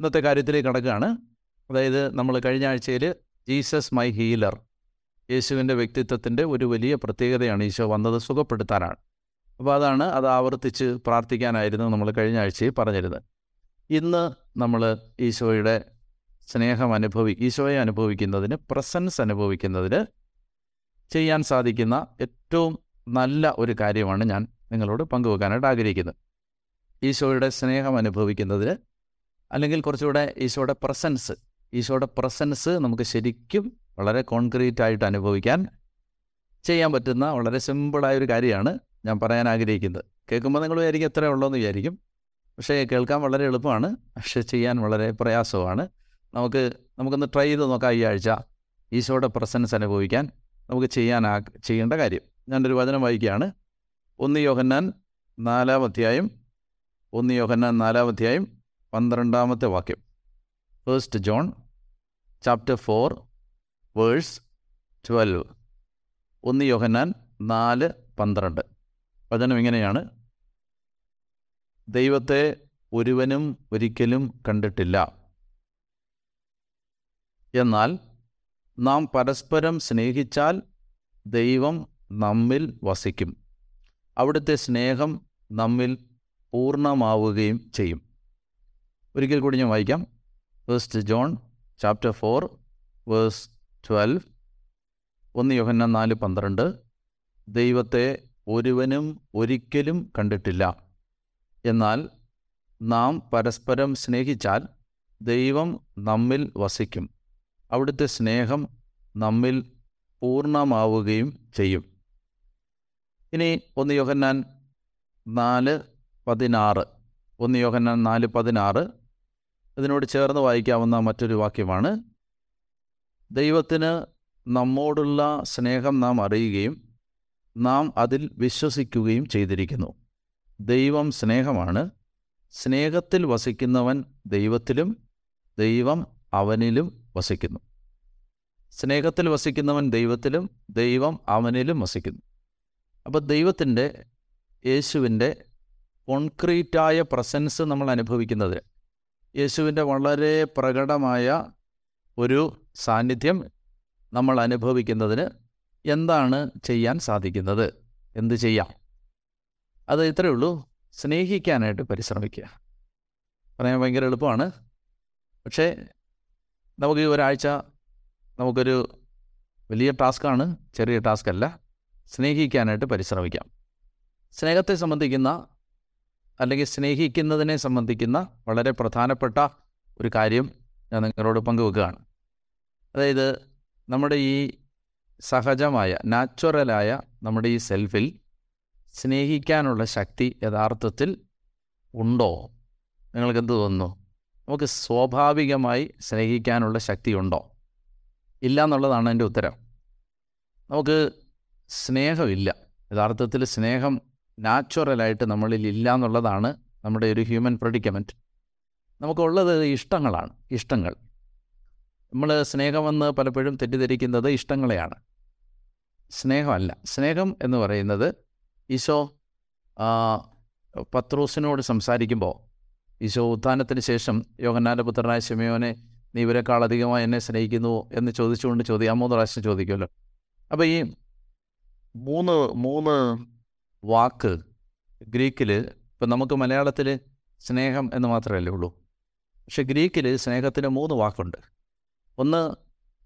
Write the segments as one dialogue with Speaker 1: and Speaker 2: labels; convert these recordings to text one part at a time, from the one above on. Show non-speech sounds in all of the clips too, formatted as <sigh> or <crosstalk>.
Speaker 1: ഇന്നത്തെ കാര്യത്തിലേക്ക് കടക്കുകയാണ്. അതായത് നമ്മൾ കഴിഞ്ഞ ആഴ്ചയിൽ ജീസസ് മൈ ഹീലർ യേശുവിന്റെ വ്യക്തിത്വത്തിന്റെ ഒരു വലിയ പ്രത്യേകതയാണ് ഈശോ വന്നത് സുഖപ്പെടുത്താനാണ്. അപ്പോൾ അതാണ് അത് ആവർത്തിച്ച് പ്രാർത്ഥിക്കാനായിരുന്നു നമ്മൾ കഴിഞ്ഞ ആഴ്ചയിൽ പറഞ്ഞിരുന്നത്. ഇന്ന് നമ്മൾ ഈശോയുടെ സ്നേഹം അനുഭവി ഈശോയെ അനുഭവിക്കുന്നതിന് പ്രസൻസ് അനുഭവിക്കുന്നതിന് ചെയ്യാൻ സാധിക്കുന്ന ഏറ്റവും നല്ല ഒരു കാര്യമാണ് ഞാൻ നിങ്ങളോട് പങ്കുവെക്കാനായിട്ട് ആഗ്രഹിക്കുന്നത്. ഈശോയുടെ സ്നേഹം അനുഭവിക്കുന്നതിന് അല്ലെങ്കിൽ കുറച്ചുകൂടെ ഈശോയുടെ പ്രസൻസ് ഈശോയുടെ പ്രസൻസ് നമുക്ക് ശരിക്കും വളരെ കോൺക്രീറ്റ് ആയിട്ട് അനുഭവിക്കാൻ ചെയ്യാൻ പറ്റുന്ന വളരെ സിമ്പിളായ ഒരു കാര്യമാണ് ഞാൻ പറയാൻ ആഗ്രഹിക്കുന്നത്. കേൾക്കുമ്പോൾ നിങ്ങൾ വിചാരിക്കും എത്ര ഉള്ളതെന്ന് വിചാരിക്കും. പക്ഷേ കേൾക്കാൻ വളരെ എളുപ്പമാണ്. പക്ഷേ ചെയ്യാൻ വളരെ പ്രയാസമാണ് നമുക്ക് നമുക്കൊന്ന് ട്രൈ ചെയ്ത് നോക്കാം ഈ ആഴ്ച ഈശോയുടെ പ്രസൻസ് അനുഭവിക്കാൻ നമുക്ക് ചെയ്യാൻ ആ ചെയ്യേണ്ട കാര്യം. ഞാനൊരു വചനം വായിക്കുകയാണ്. ഒന്ന് യോഹന്നാൻ നാലാം അധ്യായം ഒന്ന് യോഹന്നാൻ നാലാം അധ്യായം പന്ത്രണ്ടാമത്തെ വാക്യം. First John chapter four verse twelve ഒന്ന് യോഹന്നാൻ നാല് പന്ത്രണ്ട്. വചനം ഇങ്ങനെയാണ്. ദൈവത്തെ ഒരുവനും ഒരിക്കലും കണ്ടിട്ടില്ല. എന്നാൽ നാം പരസ്പരം സ്നേഹിച്ചാൽ ദൈവം നമ്മിൽ വസിക്കും. അവിടുത്തെ സ്നേഹം നമ്മിൽ പൂർണമാവുകയും ചെയ്യും. ഒരിക്കൽ കൂടി ഞാൻ വായിക്കാം. First John chapter four verse twelve ഒന്ന് യോഹന്ന നാല് പന്ത്രണ്ട്. ദൈവത്തെ ഒരുവനും ഒരിക്കലും കണ്ടിട്ടില്ല. എന്നാൽ നാം പരസ്പരം സ്നേഹിച്ചാൽ ദൈവം നമ്മിൽ വസിക്കും. അവിടുത്തെ സ്നേഹം നമ്മിൽ പൂർണമാവുകയും ചെയ്യും. ഇനി ഒന്ന് യോഹന്നാൻ നാല് പതിനാറ്. ഒന്ന് യോഹന്നാൻ നാല് പതിനാറ്. ഇതിനോട് ചേർന്ന് വായിക്കാവുന്ന മറ്റൊരു വാക്യമാണ് ദൈവത്തിന് നമ്മോടുള്ള സ്നേഹം നാം അറിയുകയും നാം അതിൽ വിശ്വസിക്കുകയും ചെയ്തിരിക്കുന്നു. ദൈവം സ്നേഹമാണ്. സ്നേഹത്തിൽ വസിക്കുന്നവൻ ദൈവത്തിലും ദൈവം അവനിലും വസിക്കുന്നു. സ്നേഹത്തിൽ വസിക്കുന്നവൻ ദൈവത്തിലും ദൈവം അവനിലും വസിക്കുന്നു. അപ്പോൾ ദൈവത്തിന്റെ യേശുവിന്റെ കോൺക്രീറ്റായ പ്രസൻസ് നമ്മൾ അനുഭവിക്കുന്നത് യേശുവിന്റെ വളരെ പ്രകടമായ ഒരു സാന്നിധ്യം നമ്മൾ അനുഭവിക്കുന്നതിന് എന്താണ് ചെയ്യാൻ സാധിക്കുന്നത്? എന്ത് ചെയ്യാം? അത് ഇത്രയേ ഉള്ളൂ. സ്നേഹിക്കാനായിട്ട് പരിശ്രമിക്കുക. പറയാൻ ഭയങ്കര എളുപ്പമാണ്. പക്ഷേ നമുക്ക് ഈ ഒരാഴ്ച നമുക്കൊരു വലിയ ടാസ്ക്കാണ്. ചെറിയ ടാസ്ക് അല്ല സ്നേഹിക്കാനായിട്ട് പരിശ്രമിക്കാം. സ്നേഹത്തെ സംബന്ധിക്കുന്ന അല്ലെങ്കിൽ സ്നേഹിക്കുന്നതിനെ സംബന്ധിക്കുന്ന വളരെ പ്രധാനപ്പെട്ട ഒരു കാര്യം ഞാൻ നിങ്ങളോട് പങ്കുവെക്കുകയാണ്. അതായത് നമ്മുടെ ഈ സഹജമായ നാച്ചുറലായ നമ്മുടെ ഈ സെൽഫിൽ സ്നേഹിക്കാനുള്ള ശക്തി യഥാർത്ഥത്തിൽ ഉണ്ടോ? നിങ്ങൾക്ക് എന്ത് തോന്നുന്നു? നമുക്ക് സ്വാഭാവികമായി സ്നേഹിക്കാനുള്ള ശക്തി ഉണ്ടോ? ഇല്ല എന്നുള്ളതാണ് എന്റെ ഉത്തരം. നമുക്ക് സ്നേഹമില്ല. യഥാർത്ഥത്തിൽ സ്നേഹം നാച്ചുറലായിട്ട് നമ്മളിൽ ഇല്ല എന്നുള്ളതാണ് നമ്മുടെ ഒരു ഹ്യൂമൻ പ്രൊഡിക്കമെന്റ് നമുക്കുള്ളത് ഇഷ്ടങ്ങളാണ് ഇഷ്ടങ്ങൾ. നമ്മൾ സ്നേഹമെന്ന് പലപ്പോഴും തെറ്റിദ്ധരിക്കുന്നത് ഇഷ്ടങ്ങളെയാണ്. സ്നേഹമല്ല സ്നേഹം എന്ന് പറയുന്നത് ഈശോ പത്രോസിനോട് സംസാരിക്കുമ്പോൾ ഈശോ ഉത്ഥാനത്തിന് ശേഷം യോഹന്നാന്റെ പുത്രനായ ശിമയോനെ നീ ഇവരെക്കാൾ അധികമായി എന്നെ സ്നേഹിക്കുന്നുവോ എന്ന് ചോദിച്ചുകൊണ്ട് ചോദിക്കാം മൂന്ന് പ്രാവശ്യം ചോദിക്കുമല്ലോ. അപ്പോൾ ഈ മൂന്ന് മൂന്ന് വാക്ക്. ഗ്രീക്കിൽ ഇപ്പം നമുക്ക് മലയാളത്തിൽ സ്നേഹം എന്ന് മാത്രമല്ലേ ഉള്ളൂ. പക്ഷെ ഗ്രീക്കിൽ സ്നേഹത്തിന് മൂന്ന് വാക്കുണ്ട്. ഒന്ന്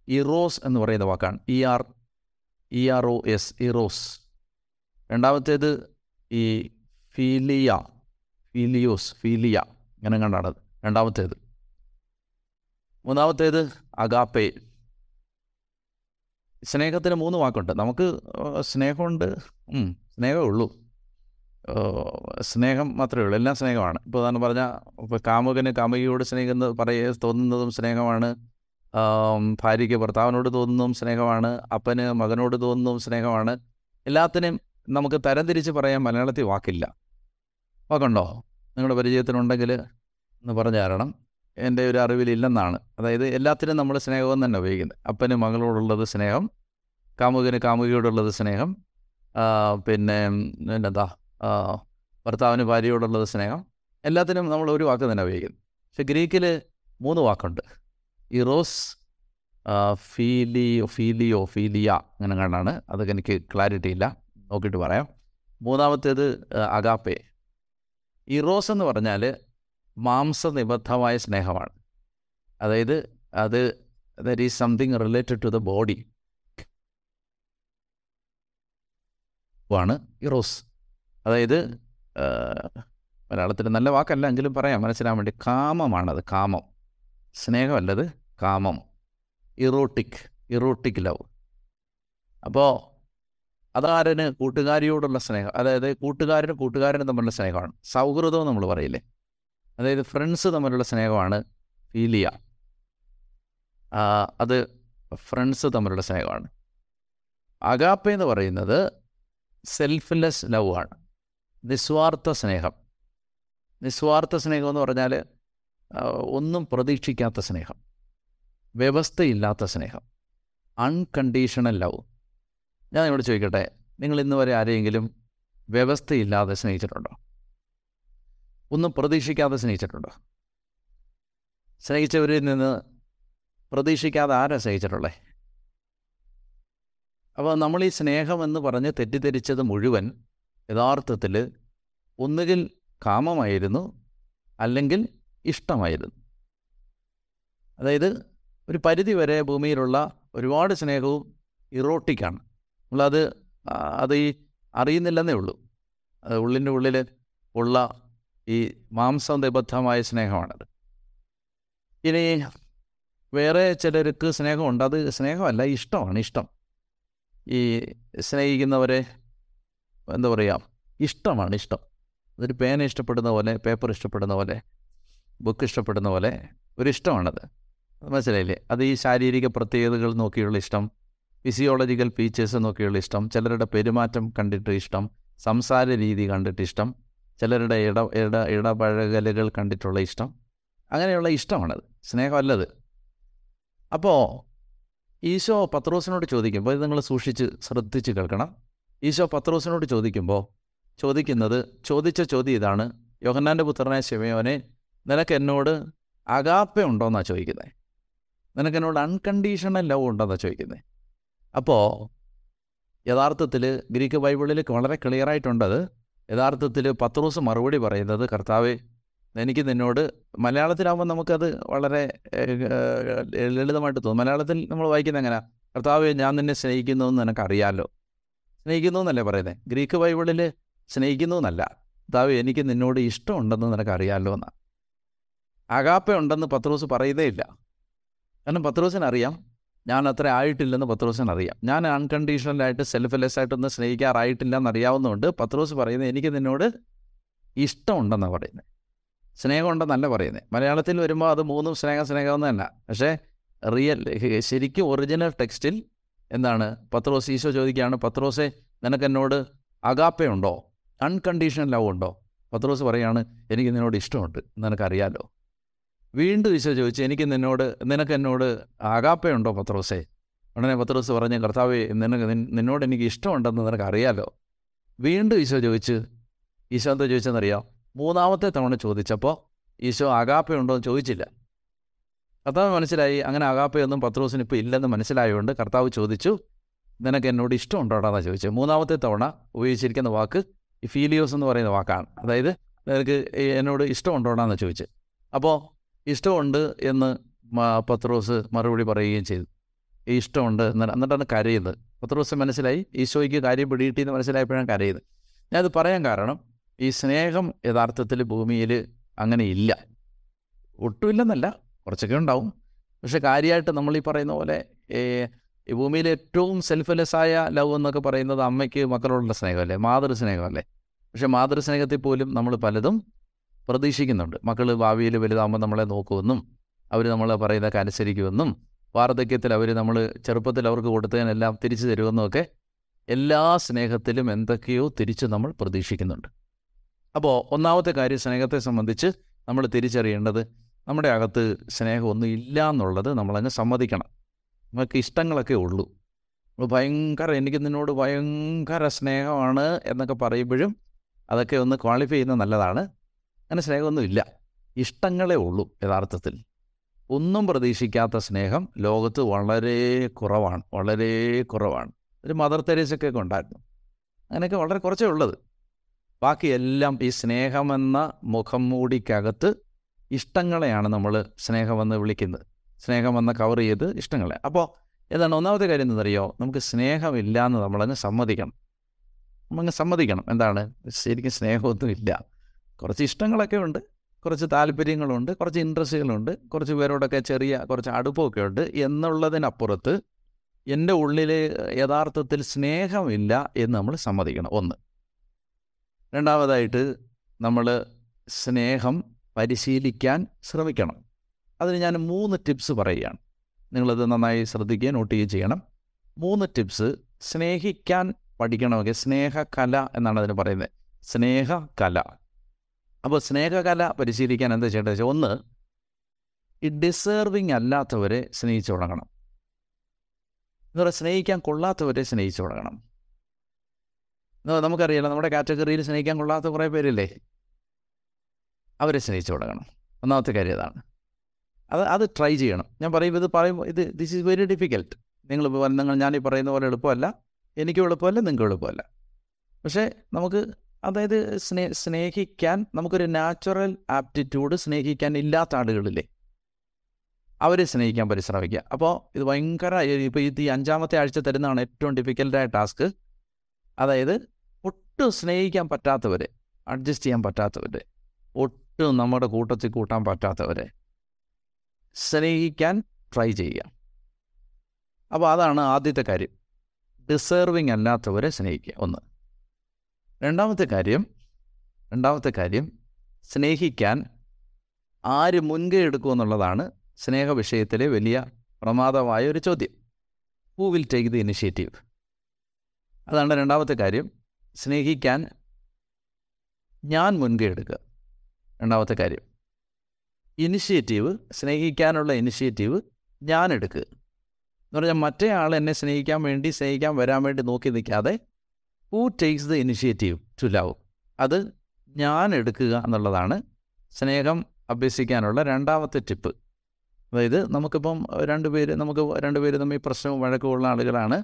Speaker 1: ഇറോസ് എന്ന് പറയുന്ന വാക്കാണ്. E R E R O S eros രണ്ടാമത്തേത് ഈ ഫീലിയ ഫീലിയോസ് ഫീലിയ. ഇങ്ങനെ കണ്ടാണത് രണ്ടാമത്തേത്. മൂന്നാമത്തേത് അഗാപ്പേ. സ്നേഹത്തിന് മൂന്ന് വാക്കുണ്ട്. നമുക്ക് സ്നേഹമുണ്ട് സ്നേഹമേ ഉള്ളൂ. സ്നേഹം മാത്രമേ ഉള്ളൂ. എല്ലാം സ്നേഹമാണ്. ഇപ്പോൾ ഞാൻ പറഞ്ഞാൽ ഇപ്പോൾ കാമുകന് കാമുകിയോട് സ്നേഹം പറയ തോന്നുന്നതും സ്നേഹമാണ്. ഭാര്യയ്ക്ക് ഭർത്താവിനോട് തോന്നുന്നതും സ്നേഹമാണ്. അപ്പന് മകനോട് തോന്നുന്നതും സ്നേഹമാണ്. എല്ലാത്തിനും നമുക്ക് തരംതിരിച്ച് പറയാൻ മലയാളത്തിൽ വാക്കില്ല. വാക്കുണ്ടോ? നിങ്ങളുടെ പരിചയത്തിനുണ്ടെങ്കിൽ എന്ന് പറഞ്ഞു തരണം. എന്റെ ഒരു അറിവിലില്ലെന്നാണ്. അതായത് എല്ലാത്തിനും നമ്മൾ സ്നേഹം തന്നെ ഉപയോഗിക്കുന്നത്. അപ്പന് മകളോടുള്ളത് സ്നേഹം കാമുകന് കാമുകിയോടുള്ളത് സ്നേഹം പിന്നെ എന്താ ഭർത്താവിന് ഭാര്യയോടുള്ളത് സ്നേഹം. എല്ലാത്തിനും നമ്മൾ ഒരു വാക്ക് തന്നെ ഉപയോഗിക്കുന്നു പക്ഷെ ഗ്രീക്കിൽ മൂന്ന് വാക്കുണ്ട്. ഇറോസ് ഫീലി ഫീലിയോ ഫീലിയോ ഫീലിയ അങ്ങനെ കണ്ടാണ്. അതൊക്കെ എനിക്ക് ക്ലാരിറ്റി ഇല്ല. നോക്കിയിട്ട് പറയാം. മൂന്നാമത്തേത് അഗാപ്പെ. ഇറോസ് എന്ന് പറഞ്ഞാൽ മാംസനിബദ്ധമായ സ്നേഹമാണ്. അതായത് അത് there is something related to the body. ആണ് ഇറോസ് അതായത് മലയാളത്തിൽ നല്ല വാക്കല്ല എങ്കിലും പറയാം. മനസ്സിലാൻ വേണ്ടി കാമമാണത്. കാമം. സ്നേഹമല്ലത് കാമം. ഇറോട്ടിക്. Erotic love. അപ്പോൾ അതാരന്? കൂട്ടുകാരിയോടുള്ള സ്നേഹം. അതായത് കൂട്ടുകാരനും കൂട്ടുകാരനും തമ്മിലുള്ള സ്നേഹമാണ്. സൗഹൃദം നമ്മൾ പറയില്ലേ? അതായത് ഫ്രണ്ട്സ് തമ്മിലുള്ള സ്നേഹമാണ് ഫീലിയ. അത് ഫ്രണ്ട്സ് തമ്മിലുള്ള സ്നേഹമാണ്. അഗാപ്പ എന്ന് പറയുന്നത് സെൽഫ്ലെസ് ലവ് ആണ്. നിസ്വാർത്ഥ സ്നേഹം. നിസ്വാർത്ഥ സ്നേഹം എന്ന് പറഞ്ഞാൽ ഒന്നും പ്രതീക്ഷിക്കാത്ത സ്നേഹം. വ്യവസ്ഥയില്ലാത്ത സ്നേഹം. അൺകണ്ടീഷണൽ ലവ് ഞാൻ ഇവിടെ ചോദിക്കട്ടെ നിങ്ങൾ ഇന്ന് വരെ ആരെയെങ്കിലും വ്യവസ്ഥയില്ലാതെ സ്നേഹിച്ചിട്ടുണ്ടോ? ഒന്നും പ്രതീക്ഷിക്കാതെ സ്നേഹിച്ചിട്ടുണ്ടോ? സ്നേഹിച്ചവരിൽ നിന്ന് പ്രതീക്ഷിക്കാതെ ആരാ സ്നേഹിച്ചിട്ടുള്ളേ? അപ്പോൾ നമ്മൾ ഈ സ്നേഹമെന്ന് പറഞ്ഞ് തെറ്റിദ്ധരിച്ചത് മുഴുവൻ യഥാർത്ഥത്തിൽ ഒന്നുകിൽ കാമമായിരുന്നു അല്ലെങ്കിൽ ഇഷ്ടമായിരുന്നു. അതായത് ഒരു പരിധി വരെ ഭൂമിയിലുള്ള ഒരുപാട് സ്നേഹവും ഇറോട്ടിക്കാണ് നമ്മളത് അത് ഈ അറിയുന്നില്ലെന്നേ ഉള്ളൂ. അത് ഉള്ളിന്റെ ഉള്ളിൽ ഉള്ള ഈ മാംസനിബദ്ധമായ സ്നേഹമാണത്. ഇനി വേറെ ചിലർക്ക് സ്നേഹമുണ്ട്. അത് സ്നേഹമല്ല ഇഷ്ടമാണ് ഇഷ്ടം. ഈ സ്നേഹിക്കുന്നവരെ എന്താ പറയുക ഇഷ്ടമാണ് ഇഷ്ടം. അതൊരു പേന ഇഷ്ടപ്പെടുന്ന പോലെ പേപ്പർ ഇഷ്ടപ്പെടുന്ന പോലെ ബുക്ക് ഇഷ്ടപ്പെടുന്ന പോലെ ഒരു ഇഷ്ടമാണത്. മനസ്സിലായില്ലേ? അത് ഈ ശാരീരിക പ്രത്യേകതകൾ നോക്കിയുള്ള ഇഷ്ടം ഫിസിയോളജിക്കൽ ഫീച്ചേഴ്സ് നോക്കിയുള്ള ഇഷ്ടം ചിലരുടെ പെരുമാറ്റം കണ്ടിട്ട് ഇഷ്ടം സംസാര രീതി കണ്ടിട്ട് ഇഷ്ടം ചിലരുടെ ഇട ഇട ഇടപഴകലുകൾ കണ്ടിട്ടുള്ള ഇഷ്ടം. അങ്ങനെയുള്ള ഇഷ്ടമാണത്. സ്നേഹമല്ലത്. അപ്പോൾ ഈശോ പത്രോസിനോട് ചോദിക്കുമ്പോൾ ഇത് നിങ്ങൾ സൂക്ഷിച്ച് ശ്രദ്ധിച്ച് കേൾക്കണം. ഈശോ പത്രോസിനോട് ചോദിക്കുമ്പോൾ ചോദിക്കുന്നത് ചോദിച്ച ചോദ്യം ഇതാണ്. യോഹന്നാന്റെ പുത്രനായ ശിവയോനെ നിനക്ക് എന്നോട് അകാപ്പ ഉണ്ടോയെന്നാണ് ചോദിക്കുന്നത് നിനക്ക് എന്നോട് അൺകണ്ടീഷണൽ ലവ് ഉണ്ടോയെന്നാണ് ചോദിക്കുന്നത് അപ്പോൾ യഥാർത്ഥത്തിൽ ഗ്രീക്ക് ബൈബിളിൽ വളരെ ക്ലിയറായിട്ടുണ്ടത് യഥാർത്ഥത്തിൽ പത്രോസ് മറുപടി പറയുന്നത് കർത്താവെ എനിക്ക് നിന്നോട് മലയാളത്തിലാവുമ്പോൾ നമുക്കത് വളരെ ലളിതമായിട്ട് തോന്നും. മലയാളത്തിൽ നമ്മൾ വായിക്കുന്നത് എങ്ങനെ? കർത്താവെ ഞാൻ നിന്നെ സ്നേഹിക്കുന്നു എന്ന് നിനക്കറിയാലോ? സ്നേഹിക്കുന്നു എന്നല്ലേ പറയുന്നത് ഗ്രീക്ക് ബൈബിളിൽ സ്നേഹിക്കുന്നു എന്നല്ല. കർത്താവ് എനിക്ക് നിന്നോട് ഇഷ്ടമുണ്ടെന്ന് നിനക്കറിയാമല്ലോ എന്നാണ് അകാപ്പ ഉണ്ടെന്ന് പത്രോസ് പറയുന്നേ ഇല്ല. കാരണം പത്രോസിന് അറിയാം. ഞാൻ അത്ര ആയിട്ടില്ലെന്ന് പത്രോസിന് അറിയാം. ഞാൻ അൺകണ്ടീഷണലായിട്ട് സെൽഫ്ലെസ് ആയിട്ടൊന്നും സ്നേഹിക്കാറായിട്ടില്ല എന്നറിയാവുന്നതുകൊണ്ട് പത്രോസ് പറയുന്നത് എനിക്ക് നിന്നോട് ഇഷ്ടമുണ്ടെന്നാണ് പറയുന്നത് സ്നേഹമുണ്ടെന്നല്ല പറയുന്നത് മലയാളത്തിൽ വരുമ്പോൾ അത് മൂന്നും സ്നേഹ സ്നേഹം തന്നെ പക്ഷേ റിയൽ ശരിക്കും ഒറിജിനൽ ടെക്സ്റ്റിൽ എന്താണ്? പത്രോസ് ഈശോ ചോദിക്കുകയാണ് പത്രോസെ നിനക്ക് എന്നോട് അകാപ്പയുണ്ടോ അൺകണ്ടീഷണൽ ലവ് ഉണ്ടോ? പത്രോസ് പറയാണ് എനിക്ക് നിന്നോട് ഇഷ്ടമുണ്ട്. നിനക്കറിയാലോ? വീണ്ടും ഈശോ ചോദിച്ചു എനിക്ക് നിന്നോട് നിനക്ക് എന്നോട് അകാപ്പയുണ്ടോ പത്രോസേ? ഉടനെ പത്രോസ് പറഞ്ഞ് കർത്താവ് നിനക്ക് നിന്നോട് എനിക്ക് ഇഷ്ടമുണ്ടെന്ന് നിനക്ക് അറിയാലോ വീണ്ടും ഈശോ ചോദിച്ച് ഈശോ എന്താ ചോദിച്ചെന്നറിയാം മൂന്നാമത്തെ തവണ ചോദിച്ചപ്പോൾ ഈശോ അകാപ്പയുണ്ടോ എന്ന് ചോദിച്ചില്ല. കർത്താവ് മനസ്സിലായി അങ്ങനെ അകാപ്പയൊന്നും പത്രോസിന് ഇപ്പോൾ ഇല്ലെന്ന് മനസ്സിലായതുകൊണ്ട് കർത്താവ് ചോദിച്ചു നിനക്ക് എന്നോട് ഇഷ്ടമുണ്ടോടാന്നാണ് ചോദിച്ചത്. മൂന്നാമത്തെ തവണ ഉപയോഗിച്ചിരിക്കുന്ന വാക്ക് ഫീലിയോസ് എന്ന് പറയുന്ന വാക്കാണ്. അതായത് നിനക്ക് എന്നോട് ഇഷ്ടമുണ്ടോടാന്ന് ചോദിച്ചത്. അപ്പോൾ ഇഷ്ടമുണ്ട് എന്ന് പത്രോസ് മറുപടി പറയുകയും ചെയ്തു. ഇഷ്ടമുണ്ട് എന്ന് എന്നിട്ടാണ് കരയുന്നത്. പത്രോസ് മനസ്സിലായി ഈശോയ്ക്ക് കാര്യം പിടിയിട്ടിയെന്ന് മനസ്സിലായപ്പോഴാണ് കരയുന്നത്. ഞാനത് പറയാൻ കാരണം ഈ സ്നേഹം യഥാർത്ഥത്തിൽ ഭൂമിയിൽ അങ്ങനെ ഇല്ല. ഒട്ടുമില്ലെന്നല്ല കുറച്ചൊക്കെ ഉണ്ടാവും. പക്ഷെ കാര്യമായിട്ട് നമ്മൾ ഈ പറയുന്ന പോലെ ഈ ഭൂമിയിൽ ഏറ്റവും സെൽഫ്ലെസ്സായ ലവ് എന്നൊക്കെ പറയുന്നത് അമ്മയ്ക്ക് മക്കളോടുള്ള സ്നേഹമല്ലേ? മാതൃ സ്നേഹമല്ലേ പക്ഷെ മാതൃ സ്നേഹത്തിൽ പോലും നമ്മൾ പലതും പ്രതീക്ഷിക്കുന്നുണ്ട്. മക്കൾ ഭാവിയിൽ വലുതാകുമ്പോൾ നമ്മളെ നോക്കുമെന്നും അവർ നമ്മൾ പറയുന്നതൊക്കെ അനുസരിക്കുമെന്നും വാർദ്ധക്യത്തിൽ അവർ നമ്മൾ ചെറുപ്പത്തിൽ അവർക്ക് കൊടുത്തതിനെല്ലാം തിരിച്ചു തരുമെന്നുമൊക്കെ എല്ലാ സ്നേഹത്തിലും എന്തൊക്കെയോ തിരിച്ച് നമ്മൾ പ്രതീക്ഷിക്കുന്നുണ്ട്. അപ്പോൾ ഒന്നാമത്തെ കാര്യം സ്നേഹത്തെ സംബന്ധിച്ച് നമ്മൾ തിരിച്ചറിയേണ്ടത് നമ്മുടെ അകത്ത് സ്നേഹമൊന്നും ഇല്ല എന്നുള്ളത് നമ്മളങ്ങ് സമ്മതിക്കണം. നമുക്ക് ഇഷ്ടങ്ങളൊക്കെ ഉള്ളൂ. ഭയങ്കര എനിക്ക് നിന്നോട് ഭയങ്കര സ്നേഹമാണ് എന്നൊക്കെ പറയുമ്പോഴും അതൊക്കെ ഒന്ന് ക്വാളിഫൈ ചെയ്യുന്നത് നല്ലതാണ്. അങ്ങനെ സ്നേഹമൊന്നും ഇല്ല. ഇഷ്ടങ്ങളേ ഉള്ളൂ യഥാർത്ഥത്തിൽ. ഒന്നും പ്രതീക്ഷിക്കാത്ത സ്നേഹം ലോകത്ത് വളരെ കുറവാണ്. വളരെ കുറവാണ്. ഒരു മദർ തെരേസൊക്കെ ഉണ്ടായിരുന്നു. അങ്ങനെയൊക്കെ വളരെ കുറച്ചേ ഉള്ളത്. ബാക്കിയെല്ലാം ഈ സ്നേഹമെന്ന മുഖം മൂടിക്കകത്ത് ഇഷ്ടങ്ങളെയാണ് നമ്മൾ സ്നേഹമെന്ന് വിളിക്കുന്നത്. സ്നേഹമെന്ന കവർ ചെയ്ത് ഇഷ്ടങ്ങളെ. അപ്പോൾ എന്താണ് ഒന്നാമത്തെ കാര്യം എന്താണെന്നറിയോ? നമുക്ക് സ്നേഹമില്ല എന്ന് നമ്മളങ്ങ് സമ്മതിക്കണം. നമ്മളങ്ങ് സമ്മതിക്കണം. എന്താണ്? ശരിക്കും സ്നേഹമൊന്നുമില്ല. കുറച്ച് ഇഷ്ടങ്ങളൊക്കെ ഉണ്ട്. കുറച്ച് താല്പര്യങ്ങളുണ്ട്. കുറച്ച് ഇൻട്രസ്റ്റുകളുണ്ട്. കുറച്ച് പേരോടൊക്കെ ചെറിയ കുറച്ച് അടുപ്പമൊക്കെ ഉണ്ട്. എന്നുള്ളതിനപ്പുറത്ത് എന്റെ ഉള്ളിൽ യഥാർത്ഥത്തിൽ സ്നേഹമില്ല എന്ന് നമ്മൾ സമ്മതിക്കണം. ഒന്ന്. രണ്ടാമതായിട്ട് നമ്മൾ സ്നേഹം പരിശീലിക്കാൻ ശ്രമിക്കണം. അതിന് ഞാൻ മൂന്ന് ടിപ്സ് പറയുകയാണ്. നിങ്ങളത് നന്നായി ശ്രദ്ധിക്കുകയും നോട്ട് ചെയ്യുകയും ചെയ്യണം. മൂന്ന് ടിപ്സ് സ്നേഹിക്കാൻ പഠിക്കണമെങ്കിൽ സ്നേഹകല എന്നാണ് അതിന് പറയുന്നത്. സ്നേഹകല. അപ്പോൾ സ്നേഹകല പരിശീലിക്കാൻ എന്താ ചെയ്യേണ്ടത് വെച്ചാൽ ഒന്ന് ഈ ഡിസേർവിങ് അല്ലാത്തവരെ സ്നേഹിച്ചു തുടങ്ങണം. എന്ന് പറയുക സ്നേഹിക്കാൻ കൊള്ളാത്തവരെ സ്നേഹിച്ചു തുടങ്ങണം. നമുക്കറിയാലോ നമ്മുടെ കാറ്റഗറിയിൽ സ്നേഹിക്കാൻ കൊള്ളാത്ത കുറേ പേരില്ലേ? അവരെ സ്നേഹിച്ചു തുടങ്ങണം. ഒന്നാമത്തെ കാര്യം അതാണ് അത് അത് ട്രൈ ചെയ്യണം. ഞാൻ പറയും ഇത് പറയുമ്പോൾ ഇത് ദിസ് ഈസ് വെരി ഡിഫിക്കൽട്ട് നിങ്ങൾ നിങ്ങൾ ഞാൻ ഈ പറയുന്ന പോലെ എളുപ്പമല്ല. എനിക്കും എളുപ്പമല്ല നിങ്ങൾക്കും എളുപ്പമല്ല. പക്ഷേ നമുക്ക് അതായത് സ്നേ സ്നേഹിക്കാൻ നമുക്കൊരു നാച്ചുറൽ ആപ്റ്റിറ്റ്യൂഡ് സ്നേഹിക്കാൻ ഇല്ലാത്ത ആളുകളില്ലേ? അവരെ സ്നേഹിക്കാൻ പരിശ്രമിക്കുക. അപ്പോൾ ഇത് ഭയങ്കര ഇപ്പോൾ ഈ അഞ്ചാമത്തെ ആഴ്ച തരുന്നതാണ് ഏറ്റവും ഡിഫിക്കൽട്ടായ ടാസ്ക് അതായത് ഒട്ടും സ്നേഹിക്കാൻ പറ്റാത്തവരെ അഡ്ജസ്റ്റ് ചെയ്യാൻ പറ്റാത്തവരെ ഒട്ടും നമ്മുടെ കൂട്ടത്തിൽ കൂട്ടാൻ പറ്റാത്തവരെ സ്നേഹിക്കാൻ ട്രൈ ചെയ്യുക. അപ്പോൾ അതാണ് ആദ്യത്തെ കാര്യം. ഡിസേർവിങ് അല്ലാത്തവരെ സ്നേഹിക്കുക. ഒന്ന്. രണ്ടാമത്തെ കാര്യം രണ്ടാമത്തെ കാര്യം സ്നേഹിക്കാൻ ആര് മുൻകൈ എടുക്കുമെന്നുള്ളതാണ് സ്നേഹ വിഷയത്തിലെ വലിയ പ്രമാദമായ ഒരു ചോദ്യം. Who will take the initiative അതാണ് രണ്ടാമത്തെ കാര്യം. സ്നേഹിക്കാൻ ഞാൻ മുൻകൈ എടുക്കുക. രണ്ടാമത്തെ കാര്യം. ഇനിഷ്യേറ്റീവ് സ്നേഹിക്കാനുള്ള ഇനിഷ്യേറ്റീവ് ഞാൻ എടുക്കുക. എന്ന് പറഞ്ഞാൽ മറ്റേ ആൾ എന്നെ സ്നേഹിക്കാൻ വേണ്ടി സ്നേഹിക്കാൻ വരാൻ വേണ്ടി നോക്കി നിൽക്കാതെ who takes the initiative to love അത് ഞാൻ എടുക്കുക എന്നുള്ളതാണ് സ്നേഹം അഭ്യസിക്കാനുള്ള രണ്ടാമത്തെ ടിപ്പ് അതായത് നമുക്കിപ്പം രണ്ടുപേര് നമുക്ക് രണ്ടുപേര് തമ്മിൽ പ്രശ്നവും വഴക്കമുള്ള ആളുകളാണ്.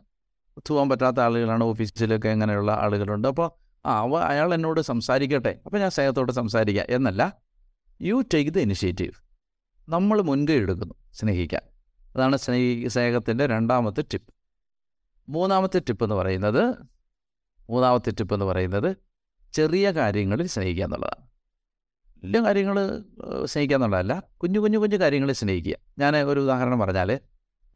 Speaker 1: ഒത്തുപോകാൻ പറ്റാത്ത ആളുകളാണ് ഓഫീസിലൊക്കെ അങ്ങനെയുള്ള ആളുകളുണ്ട്. അപ്പോൾ ആ അവ അയാൾ എന്നോട് സംസാരിക്കട്ടെ. അപ്പോൾ ഞാൻ സ്നേഹത്തോട് സംസാരിക്കാം. എന്നല്ല യു ടേക്ക് ദ ഇനിഷ്യേറ്റീവ് നമ്മൾ മുൻകൈ എടുക്കുന്നു സ്നേഹിക്കാൻ. അതാണ് സ്നേഹി സ്നേഹത്തിന്റെ രണ്ടാമത്തെ ടിപ്പ് മൂന്നാമത്തെ ടിപ്പ് എന്ന് പറയുന്നത് മൂന്നാമത്തെ ടിപ്പ് എന്ന് പറയുന്നത് ചെറിയ കാര്യങ്ങളിൽ സ്നേഹിക്കുക എന്നുള്ളതാണ്. വലിയ കാര്യങ്ങൾ സ്നേഹിക്കുക എന്നുള്ളതല്ല കുഞ്ഞു കുഞ്ഞു കുഞ്ഞു കാര്യങ്ങളിൽ സ്നേഹിക്കുക. ഞാൻ ഒരു ഉദാഹരണം പറഞ്ഞാൽ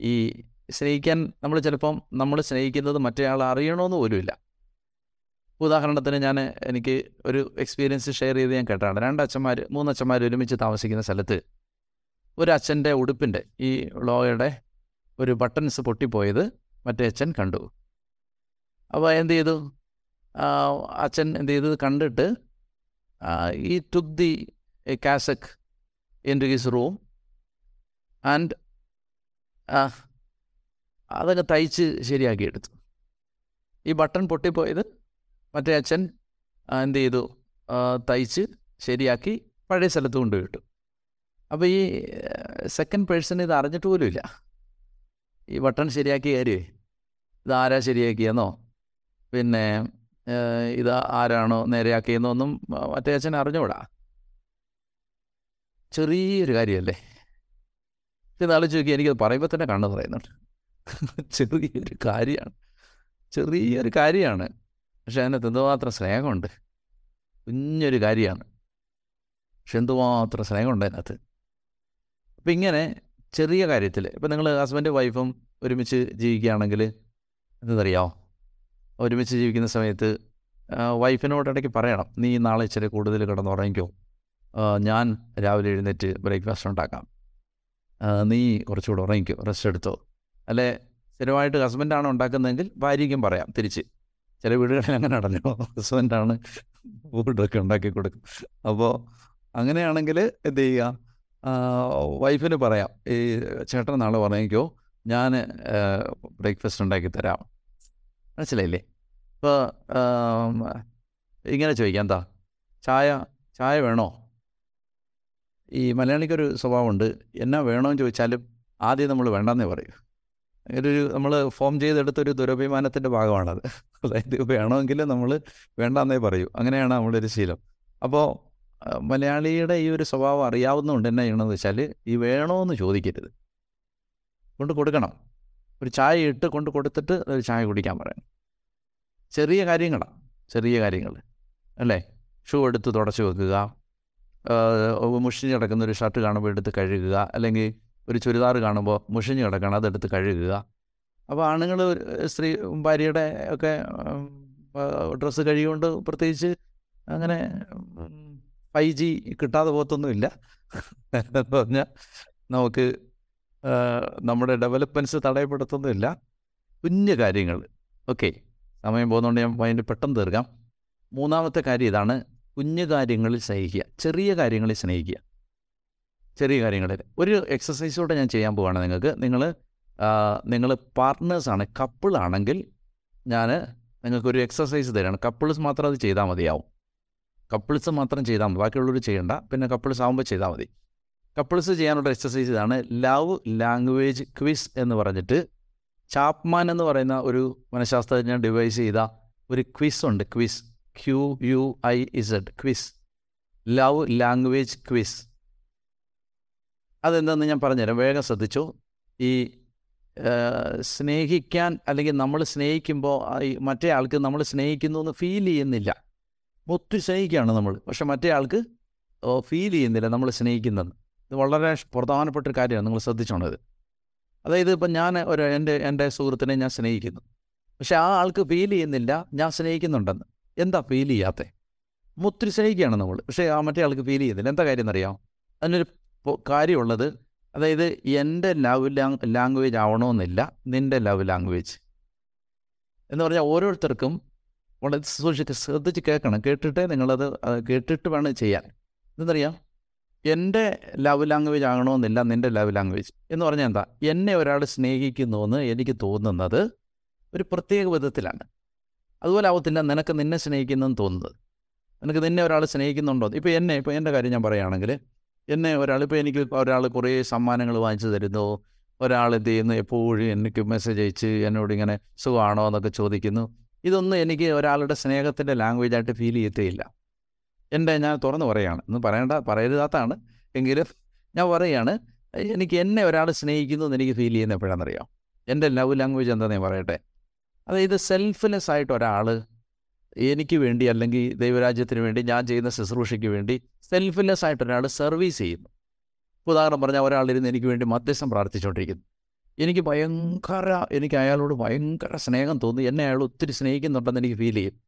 Speaker 1: ഈ സ്നേഹിക്കാൻ നമ്മൾ ചിലപ്പം നമ്മൾ സ്നേഹിക്കുന്നത് മറ്റേ ആൾ അറിയണമെന്ന് പോലുമില്ല. ഉദാഹരണത്തിന് ഞാൻ എനിക്ക് ഒരു എക്സ്പീരിയൻസ് ഷെയർ ചെയ്ത് ഞാൻ കേട്ടതാണ്. രണ്ട് അച്ഛന്മാർ മൂന്ന് അച്ഛന്മാർ ഒരുമിച്ച് താമസിക്കുന്ന സ്ഥലത്ത് ഒരു അച്ഛന്റെ ഉടുപ്പിന്റെ ഈ ലോയുടെ ഒരു ബട്ടൺസ് പൊട്ടിപ്പോയത് മറ്റേ അച്ഛൻ കണ്ടു. അപ്പോൾ എന്ത് ചെയ്തു? അച്ഛൻ എന്ത് ചെയ്തു? കണ്ടിട്ട് ഈ took the cassock into his room and അതൊക്കെ തയ്ച്ച് ശരിയാക്കി എടുത്തു. ഈ ബട്ടൺ പൊട്ടിപ്പോയത് മറ്റേ അച്ഛൻ എന്ത് ചെയ്തു? തയ്ച്ച് ശരിയാക്കി പഴയ സ്ഥലത്ത് കൊണ്ടുപോയിട്ടു അപ്പോൾ ഈ സെക്കൻഡ് പേഴ്സൺ ഇത് അറിഞ്ഞിട്ട് പോലുമില്ല ഈ ബട്ടൺ ശരിയാക്കിയ കാര്യമേ? ഇത് ആരാ ശരിയാക്കിയെന്നോ? പിന്നെ ഇത് ആരാണോ നേരെയാക്കിയെന്നോ ഒന്നും മറ്റേ അച്ഛൻ അറിഞ്ഞുകൂടാ ചെറിയൊരു കാര്യമല്ലേ? ഇത് ആലോചിച്ച് നോക്കി എനിക്കത് പറയുമ്പോൾ തന്നെ കണ്ണു പറയുന്നുണ്ട് <laughs> ചെറിയൊരു കാര്യമാണ് ചെറിയൊരു കാര്യമാണ് പക്ഷെ അതിനകത്ത് എന്തുമാത്രം സ്നേഹമുണ്ട്? കുഞ്ഞൊരു കാര്യമാണ് പക്ഷെ എന്തുമാത്രം സ്നേഹമുണ്ട് അതിനകത്ത്? അപ്പം ഇങ്ങനെ ചെറിയ കാര്യത്തിൽ ഇപ്പം നിങ്ങൾ ഹസ്ബൻഡ് വൈഫും ഒരുമിച്ച് ജീവിക്കുകയാണെങ്കിൽ എന്തറിയാമോ ഒരുമിച്ച് ജീവിക്കുന്ന സമയത്ത് വൈഫിനോട് ഇടയ്ക്ക് പറയണം. നീ നാളെ ഇച്ചിരി കൂടുതൽ കിടന്നുറങ്ങിക്കോ ഞാൻ രാവിലെ എഴുന്നേറ്റ് ബ്രേക്ക്ഫാസ്റ്റ് ഉണ്ടാക്കാം. നീ കുറച്ചുകൂടെ ഉറങ്ങിക്കോ. റെസ്റ്റ് എടുത്തോ. അല്ലെ സ്ഥിരമായിട്ട് ഹസ്ബൻഡാണ് ഉണ്ടാക്കുന്നതെങ്കിൽ ഭാര്യയ്ക്കും പറയാം തിരിച്ച്. ചില വീടുകളിൽ അങ്ങനെ അടഞ്ഞോ ഹസ്ബൻഡാണ് ഫുഡൊക്കെ ഉണ്ടാക്കി കൊടുക്കും. അപ്പോൾ അങ്ങനെയാണെങ്കിൽ എന്ത് ചെയ്യുക വൈഫിന് പറയാം ഈ ചേട്ടൻ നാളെ പറയുമ്പോൾ ഞാൻ ബ്രേക്ക്ഫാസ്റ്റ് ഉണ്ടാക്കി തരാം. മനസ്സിലായില്ലേ? ഇപ്പോൾ ഇങ്ങനെ ചോദിക്കാം എന്താ? ചായ ചായ വേണോ? ഈ മലയാളിക്കൊരു സ്വഭാവമുണ്ട് എന്നാ വേണമെന്ന് ചോദിച്ചാലും ആദ്യം നമ്മൾ വേണ്ടെന്നേ പറയൂ. ഒരു നമ്മൾ ഫോം ചെയ്തെടുത്തൊരു ദുരഭിമാനത്തിന്റെ ഭാഗമാണത്. അതായത് വേണമെങ്കിൽ നമ്മൾ വേണ്ടാന്നേ പറയൂ. അങ്ങനെയാണ് നമ്മളൊരു ശീലം. അപ്പോൾ മലയാളിയുടെ ഈ ഒരു സ്വഭാവം അറിയാവുന്നതുകൊണ്ട് എന്നാ ചെയ്യണമെന്ന് വെച്ചാൽ ഈ വേണമെന്ന് ചോദിക്കരുത്. കൊണ്ട് കൊടുക്കണം. ഒരു ചായ ഇട്ട് കൊണ്ട് കൊടുത്തിട്ട് ഒരു ചായ കുടിക്കാൻ പറയാം ചെറിയ കാര്യങ്ങളാണ് ചെറിയ കാര്യങ്ങൾ അല്ലേ? ഷൂ എടുത്ത് തുടച്ച് വെക്കുക. മുഷിഞ്ഞടക്കുന്ന ഒരു ഷർട്ട് കാണുമ്പോൾ എടുത്ത് കഴുകുക. അല്ലെങ്കിൽ ഒരു ചുരിദാർ കാണുമ്പോൾ മുഷിഞ്ഞ് കിടക്കണം അതെടുത്ത് കഴുകുക. അപ്പോൾ ആണുങ്ങൾ സ്ത്രീ ഭാര്യയുടെ ഒക്കെ ഡ്രസ്സ് കഴുകിക്കൊണ്ട് പ്രത്യേകിച്ച് അങ്ങനെ ഫൈവ് ജി കിട്ടാതെ പോകത്തൊന്നുമില്ല. എന്ന് പറഞ്ഞാൽ നമുക്ക് നമ്മുടെ ഡെവലപ്മെന്റ്സ് തടയപ്പെടുത്തൊന്നുമില്ല. കുഞ്ഞു കാര്യങ്ങൾ. ഓക്കെ സമയം പോകുന്നതുകൊണ്ട് ഞാൻ അതിന്റെ പെട്ടെന്ന് തീർക്കാം. മൂന്നാമത്തെ കാര്യം ഇതാണ് കുഞ്ഞു കാര്യങ്ങളിൽ സ്നേഹിക്കുക. ചെറിയ കാര്യങ്ങളിൽ സ്നേഹിക്കുക. ചെറിയ കാര്യങ്ങളിൽ ഒരു എക്സസൈസോടെ ഞാൻ ചെയ്യാൻ പോവാണ് നിങ്ങൾക്ക്. നിങ്ങൾ നിങ്ങൾ പാർട്ട്നേഴ്സാണ് കപ്പിളാണെങ്കിൽ ഞാൻ നിങ്ങൾക്കൊരു എക്സസൈസ് തരാണ്. കപ്പിൾസ് മാത്രം അത് ചെയ്താൽ മതിയാവും. കപ്പിൾസ് മാത്രം ചെയ്താൽ മതി. ബാക്കിയുള്ളവർ ചെയ്യണ്ട. പിന്നെ കപ്പിൾസ് ആകുമ്പോൾ ചെയ്താൽ മതി. കപ്പിൾസ് ചെയ്യാനുള്ള എക്സസൈസ് ഇതാണ് ലവ് ലാംഗ്വേജ് ക്വിസ് എന്ന് പറഞ്ഞിട്ട് ചാപ്മാൻ എന്ന് പറയുന്ന ഒരു മനഃശാസ്ത്രജ്ഞൻ ഡിവൈസ് ചെയ്ത ഒരു ക്വിസ് ഉണ്ട്. Quiz Q U I Z quiz love language quiz അതെന്താണെന്ന് ഞാൻ പറഞ്ഞുതരാം. വേഗം ശ്രദ്ധിച്ചു. ഈ സ്നേഹിക്കാൻ അല്ലെങ്കിൽ നമ്മൾ സ്നേഹിക്കുമ്പോൾ മറ്റേ ആൾക്ക് നമ്മൾ സ്നേഹിക്കുന്നു എന്ന് ഫീൽ ചെയ്യുന്നില്ല. ഒത്തിരി സ്നേഹിക്കുകയാണ് നമ്മൾ. പക്ഷെ മറ്റേ ആൾക്ക് ഫീൽ ചെയ്യുന്നില്ല നമ്മൾ സ്നേഹിക്കുന്നതെന്ന്. ഇത് വളരെ പ്രധാനപ്പെട്ട ഒരു കാര്യമാണ്. നിങ്ങൾ ശ്രദ്ധിച്ചോണത് അതായത് ഇപ്പം ഞാൻ ഒരു എന്റെ എന്റെ സുഹൃത്തിനെ ഞാൻ സ്നേഹിക്കുന്നു. പക്ഷെ ആ ആൾക്ക് ഫീൽ ചെയ്യുന്നില്ല ഞാൻ സ്നേഹിക്കുന്നുണ്ടെന്ന്. എന്താ ഫീൽ ചെയ്യാത്തത് ഒത്തിരി സ്നേഹിക്കുകയാണ് നമ്മൾ. പക്ഷേ ആ മറ്റേ ആൾക്ക് ഫീൽ ചെയ്യുന്നില്ല. എന്താ കാര്യം എന്നറിയാം അതിനൊരു കാര്യമുള്ളത് അതായത് എന്റെ ലവ് ലാംഗ്വേജ് ആവണമെന്നില്ല നിന്റെ ലവ് ലാംഗ്വേജ്. എന്ന് പറഞ്ഞാൽ ഓരോരുത്തർക്കും വളരെ സൂക്ഷിച്ച് ശ്രദ്ധിച്ച് കേൾക്കണം. കേട്ടിട്ടേ നിങ്ങളത് കേട്ടിട്ട് വേണം ചെയ്യാൻ. എന്തറിയാം എന്റെ ലവ് ലാംഗ്വേജ് ആകണമെന്നില്ല നിന്റെ ലവ് ലാംഗ്വേജ്. എന്ന് പറഞ്ഞാൽ എന്താ? എന്നെ ഒരാൾ സ്നേഹിക്കുന്നു എന്ന് എനിക്ക് തോന്നുന്നത് ഒരു പ്രത്യേക വിധത്തിലാണ്. അതുപോലെ ആവത്തില്ല നിനക്ക് നിന്നെ സ്നേഹിക്കുന്നെന്ന് തോന്നുന്നത്. നിനക്ക് നിന്നെ ഒരാൾ സ്നേഹിക്കുന്നുണ്ടോ? ഇപ്പോൾ എന്നെ ഇപ്പോൾ എന്റെ കാര്യം ഞാൻ പറയുകയാണെങ്കിൽ എന്നെ ഒരാൾ ഇപ്പോൾ എനിക്ക് ഒരാൾ കുറേ സമ്മാനങ്ങൾ വാങ്ങിച്ചു തരുന്നു. ഒരാൾ എന്ത് ചെയ്യുന്നു? എപ്പോഴും എനിക്ക് മെസ്സേജ് അയച്ച് എന്നോട് ഇങ്ങനെ സുഖമാണോ എന്നൊക്കെ ചോദിക്കുന്നു. ഇതൊന്നും എനിക്ക് ഒരാളുടെ സ്നേഹത്തിന്റെ ലാംഗ്വേജ് ആയിട്ട് ഫീൽ ചെയ്യത്തേയില്ല. എന്റെ ഞാൻ തുറന്ന് പറയുകയാണ് ഒന്ന് പറയേണ്ട പറയരുതാത്താണ്. എങ്കിലും ഞാൻ പറയുകയാണ് എനിക്ക് എന്നെ ഒരാൾ സ്നേഹിക്കുന്നു എന്ന് എനിക്ക് ഫീൽ ചെയ്യുന്ന എപ്പോഴാണെന്നറിയാം? എന്റെ ലവ് ലാംഗ്വേജ് എന്താണെന്ന് ഞാൻ പറയട്ടെ? അതായത് സെൽഫ്ലെസ് ആയിട്ട് ഒരാൾ എനിക്ക് വേണ്ടി അല്ലെങ്കിൽ ദൈവരാജ്യത്തിന് വേണ്ടി ഞാൻ ചെയ്യുന്ന ശുശ്രൂഷയ്ക്ക് വേണ്ടി സെൽഫ്ലെസ് ആയിട്ട് ഒരാൾ സർവീസ് ചെയ്യുന്നു. ഉദാഹരണം പറഞ്ഞാൽ ഒരാളിരുന്ന് എനിക്ക് വേണ്ടി മധ്യസ്ഥം പ്രാർത്ഥിച്ചുകൊണ്ടിരിക്കുന്നു എനിക്ക് ഭയങ്കര എനിക്ക് അയാളോട് ഭയങ്കര സ്നേഹം തോന്നി. എന്നെ അയാൾ ഒത്തിരി സ്നേഹിക്കുന്നുണ്ടെന്ന് എനിക്ക് ഫീൽ ചെയ്യും.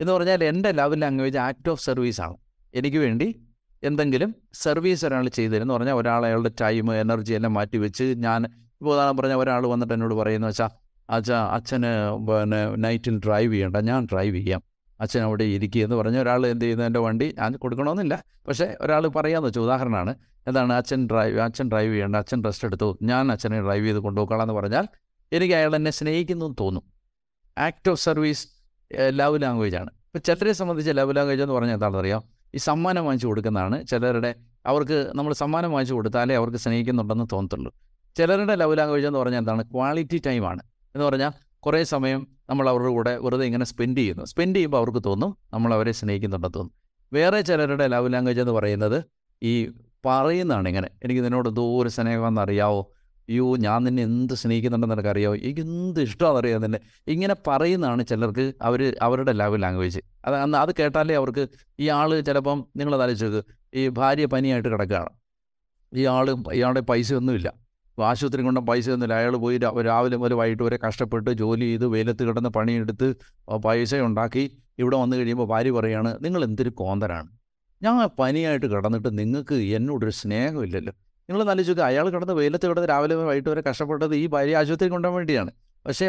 Speaker 1: എന്ന് പറഞ്ഞാൽ എന്റെ ലവ് ലാംഗ്വേജ് ആക്ട് ഓഫ് സർവീസാണ് എനിക്ക് വേണ്ടി എന്തെങ്കിലും സർവീസ് ഒരാൾ ചെയ്തു തരും പറഞ്ഞാൽ ഒരാൾ അയാളുടെ ടൈം എനർജി എല്ലാം മാറ്റി വെച്ച് ഞാൻ ഇപ്പോൾ ഉദാഹരണം പറഞ്ഞാൽ ഒരാൾ വന്നിട്ട് എന്നോട് പറയുന്നു വെച്ചാൽ അച്ഛാ അച്ഛന് പിന്നെ നൈറ്റിൽ ഡ്രൈവ് ചെയ്യണ്ട. ഞാൻ ഡ്രൈവ് ചെയ്യാം. അച്ഛൻ അവിടെ ഇരിക്കുക എന്ന് പറഞ്ഞ് ഒരാൾ എന്ത് ചെയ്യുന്നു? എന്റെ വണ്ടി ഞാൻ കൊടുക്കണമെന്നില്ല. പക്ഷേ ഒരാൾ പറയാമെന്ന് വെച്ചാൽ ഉദാഹരണമാണ്. എന്താണ്? അച്ഛൻ ഡ്രൈവ് അച്ഛൻ ഡ്രൈവ് ചെയ്യേണ്ട. അച്ഛൻ റെസ്റ്റ് എടുത്തു. ഞാൻ അച്ഛനെ ഡ്രൈവ് ചെയ്ത് കൊണ്ടുപോക്കണം എന്ന് പറഞ്ഞാൽ എനിക്ക് അയാൾ എന്നെ സ്നേഹിക്കുന്നു എന്ന് തോന്നും. Act of service love language ആണ്. ഇപ്പോൾ ചിലരെ സംബന്ധിച്ച് ലവ് ലാംഗ്വേജ് എന്ന് പറഞ്ഞാൽ എന്താണെന്ന് അറിയാം ഈ സമ്മാനം വാങ്ങിച്ചു കൊടുക്കുന്നതാണ്. ചിലരുടെ അവർക്ക് നമ്മൾ സമ്മാനം വാങ്ങിച്ചു കൊടുത്താലേ അവർക്ക് സ്നേഹിക്കുന്നുണ്ടെന്ന് തോന്നത്തുള്ളൂ. ചിലരുടെ ലവ് ലാംഗ്വേജ് എന്ന് പറഞ്ഞാൽ എന്താണ്? ക്വാളിറ്റി ടൈമാണ് എന്ന് പറഞ്ഞാൽ കുറേ സമയം നമ്മൾ അവരുടെ കൂടെ വെറുതെ ഇങ്ങനെ സ്പെൻഡ് ചെയ്യുന്നു. സ്പെൻഡ് ചെയ്യുമ്പോൾ അവർക്ക് തോന്നും നമ്മൾ അവരെ സ്നേഹിക്കുന്നുണ്ടെന്ന് തോന്നും. വേറെ ചിലരുടെ ലവ് ലാംഗ്വേജ് എന്ന് പറയുന്നത് ഈ പറയുന്നതാണ് ഇങ്ങനെ. എനിക്ക് നിന്നോട് എന്തോ ഒരു സ്നേഹമെന്ന് അറിയാവോ? അയ്യോ ഞാൻ നിന്നെ എന്ത് സ്നേഹിക്കുന്നുണ്ടെന്ന് നിനക്കറിയാവോ? എനിക്ക് എന്ത് ഇഷ്ടമാണെന്ന് അറിയാം നിന്നെ. ഇങ്ങനെ പറയുന്നതാണ് ചിലർക്ക് അവർ അവരുടെ ലവ് ലാംഗ്വേജ് അത് അന്ന് അത് കേട്ടാലേ അവർക്ക് ഈ ആൾ ചിലപ്പം നിങ്ങളത് ആലോചിച്ച് ഈ ഭാര്യ പനിയായിട്ട് കിടക്കുകയാണ്. ഈ ആൾ ഇയാളുടെ പൈസയൊന്നുമില്ല. ആശുപത്രി കൊണ്ട് പൈസ ഒന്നുമില്ല. അയാൾ പോയി രാവിലെ മുതൽ വൈകിട്ട് വരെ കഷ്ടപ്പെട്ട് ജോലി ചെയ്ത് വെയിലത്ത് കിടന്ന് പണിയെടുത്ത് പൈസ ഉണ്ടാക്കി ഇവിടെ വന്നു കഴിയുമ്പോൾ ഭാര്യ പറയാണ് നിങ്ങൾ എന്തൊരു കോന്തരാണ്. ഞാൻ പനിയായിട്ട് കിടന്നിട്ട് നിങ്ങൾക്ക് എന്നോടൊരു സ്നേഹമില്ലല്ലോ നിങ്ങൾ നല്ല ചോദിക്കുക അയാൾ കിടന്ന് വെയിലത്ത് കിടന്ന് രാവിലെ വൈകിട്ട് വരെ കഷ്ടപ്പെട്ടത് ഈ ഭാര്യ ആശുപത്രി കൊണ്ടുപോകാൻ വേണ്ടിയാണ്. പക്ഷേ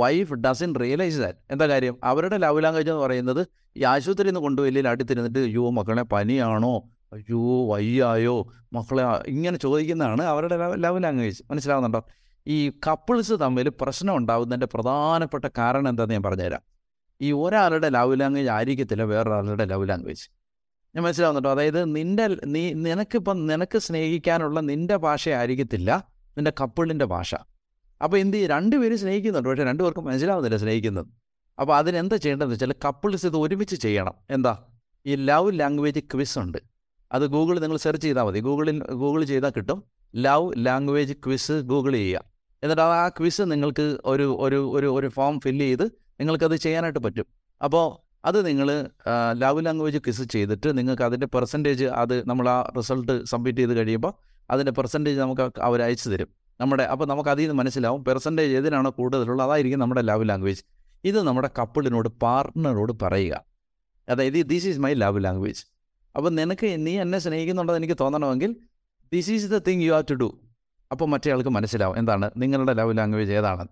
Speaker 1: വൈഫ് ഡസൻ റിയലൈസ് ദാറ്റ് എന്താ കാര്യം? അവരുടെ ലവ് ലാംഗ്വേജ് എന്ന് പറയുന്നത് ഈ ആശുപത്രിയിൽ നിന്ന് കൊണ്ടുപോയില്ലെങ്കിൽ അടുത്തിരുന്നിട്ട് അയ്യോ മക്കളെ പനിയാണോ? അയ്യോ വയ്യായോ മക്കളെ ഇങ്ങനെ ചോദിക്കുന്നതാണ് അവരുടെ ലവ് ലാംഗ്വേജ്. മനസ്സിലാവുന്നുണ്ടോ? ഈ കപ്പിൾസ് തമ്മിൽ പ്രശ്നം ഉണ്ടാകുന്നതിന്റെ പ്രധാനപ്പെട്ട കാരണം എന്താണെന്ന് ഞാൻ പറഞ്ഞുതരാം. ഈ ഒരാളുടെ ലവ് ലാംഗ്വേജ് ആയിരിക്കത്തില്ല വേറൊരാളുടെ ലവ് ലാംഗ്വേജ്. ഞാൻ മനസ്സിലാവുന്നുണ്ടോ? അതായത് നിന്റെ നീ നിനക്കിപ്പം നിനക്ക് സ്നേഹിക്കാനുള്ള നിന്റെ ഭാഷയായിരിക്കത്തില്ല നിന്റെ കപ്പിളിന്റെ ഭാഷ. അപ്പോൾ എന്ത് രണ്ടുപേരും സ്നേഹിക്കുന്നുണ്ട് പക്ഷേ രണ്ടുപേർക്കും മനസ്സിലാവുന്നില്ല സ്നേഹിക്കുന്നത്. അപ്പോൾ അതിനെന്താ ചെയ്യേണ്ടതെന്ന് വെച്ചാൽ കപ്പിൾസ് ഇത് ഒരുമിച്ച് ചെയ്യണം. എന്താ? ഈ ലവ് ലാംഗ്വേജ് ക്വിസ് ഉണ്ട്. അത് ഗൂഗിൾ നിങ്ങൾ സെർച്ച് ചെയ്താൽ മതി. ഗൂഗിളിൽ ഗൂഗിൾ ചെയ്താൽ കിട്ടും. ലവ് ലാംഗ്വേജ് ക്വിസ് ഗൂഗിൾ ചെയ്യുക. എന്നിട്ട് ആ ക്വിസ് നിങ്ങൾക്ക് ഒരു ഒരു ഒരു ഒരു ഫോം ഫില്ല് ചെയ്ത് നിങ്ങൾക്കത് ചെയ്യാനായിട്ട് പറ്റും. അപ്പോൾ അത് നിങ്ങൾ ലവ് ലാംഗ്വേജ് ക്വിസ് ചെയ്തിട്ട് നിങ്ങൾക്ക് അതിന്റെ പെർസെന്റേജ് അത് നമ്മൾ ആ റിസൾട്ട് സബ്മിറ്റ് ചെയ്ത് കഴിയുമ്പോൾ അതിന്റെ പെർസെന്റേജ് നമുക്ക് അവർ അയച്ചു തരും. നമ്മുടെ അപ്പോൾ നമുക്ക് അതിൽ നിന്ന് മനസ്സിലാവും പെർസെന്റേജ് ഏതിനാണോ കൂടുതലുള്ളത്. അതായിരിക്കും നമ്മുടെ ലവ് ലാംഗ്വേജ്. ഇത് നമ്മുടെ കപ്പിളിനോട് പാർട്ട്ണറോട് പറയുക. അതായത് this is my love language അപ്പോൾ നിനക്ക് നീ എന്നെ സ്നേഹിക്കുന്നുണ്ടെന്ന് എനിക്ക് തോന്നണമെങ്കിൽ this is the thing you have to do അപ്പോൾ മറ്റേ ആൾക്ക് മനസ്സിലാവും എന്താണ് നിങ്ങളുടെ ലവ് ലാംഗ്വേജ് ഏതാണ്.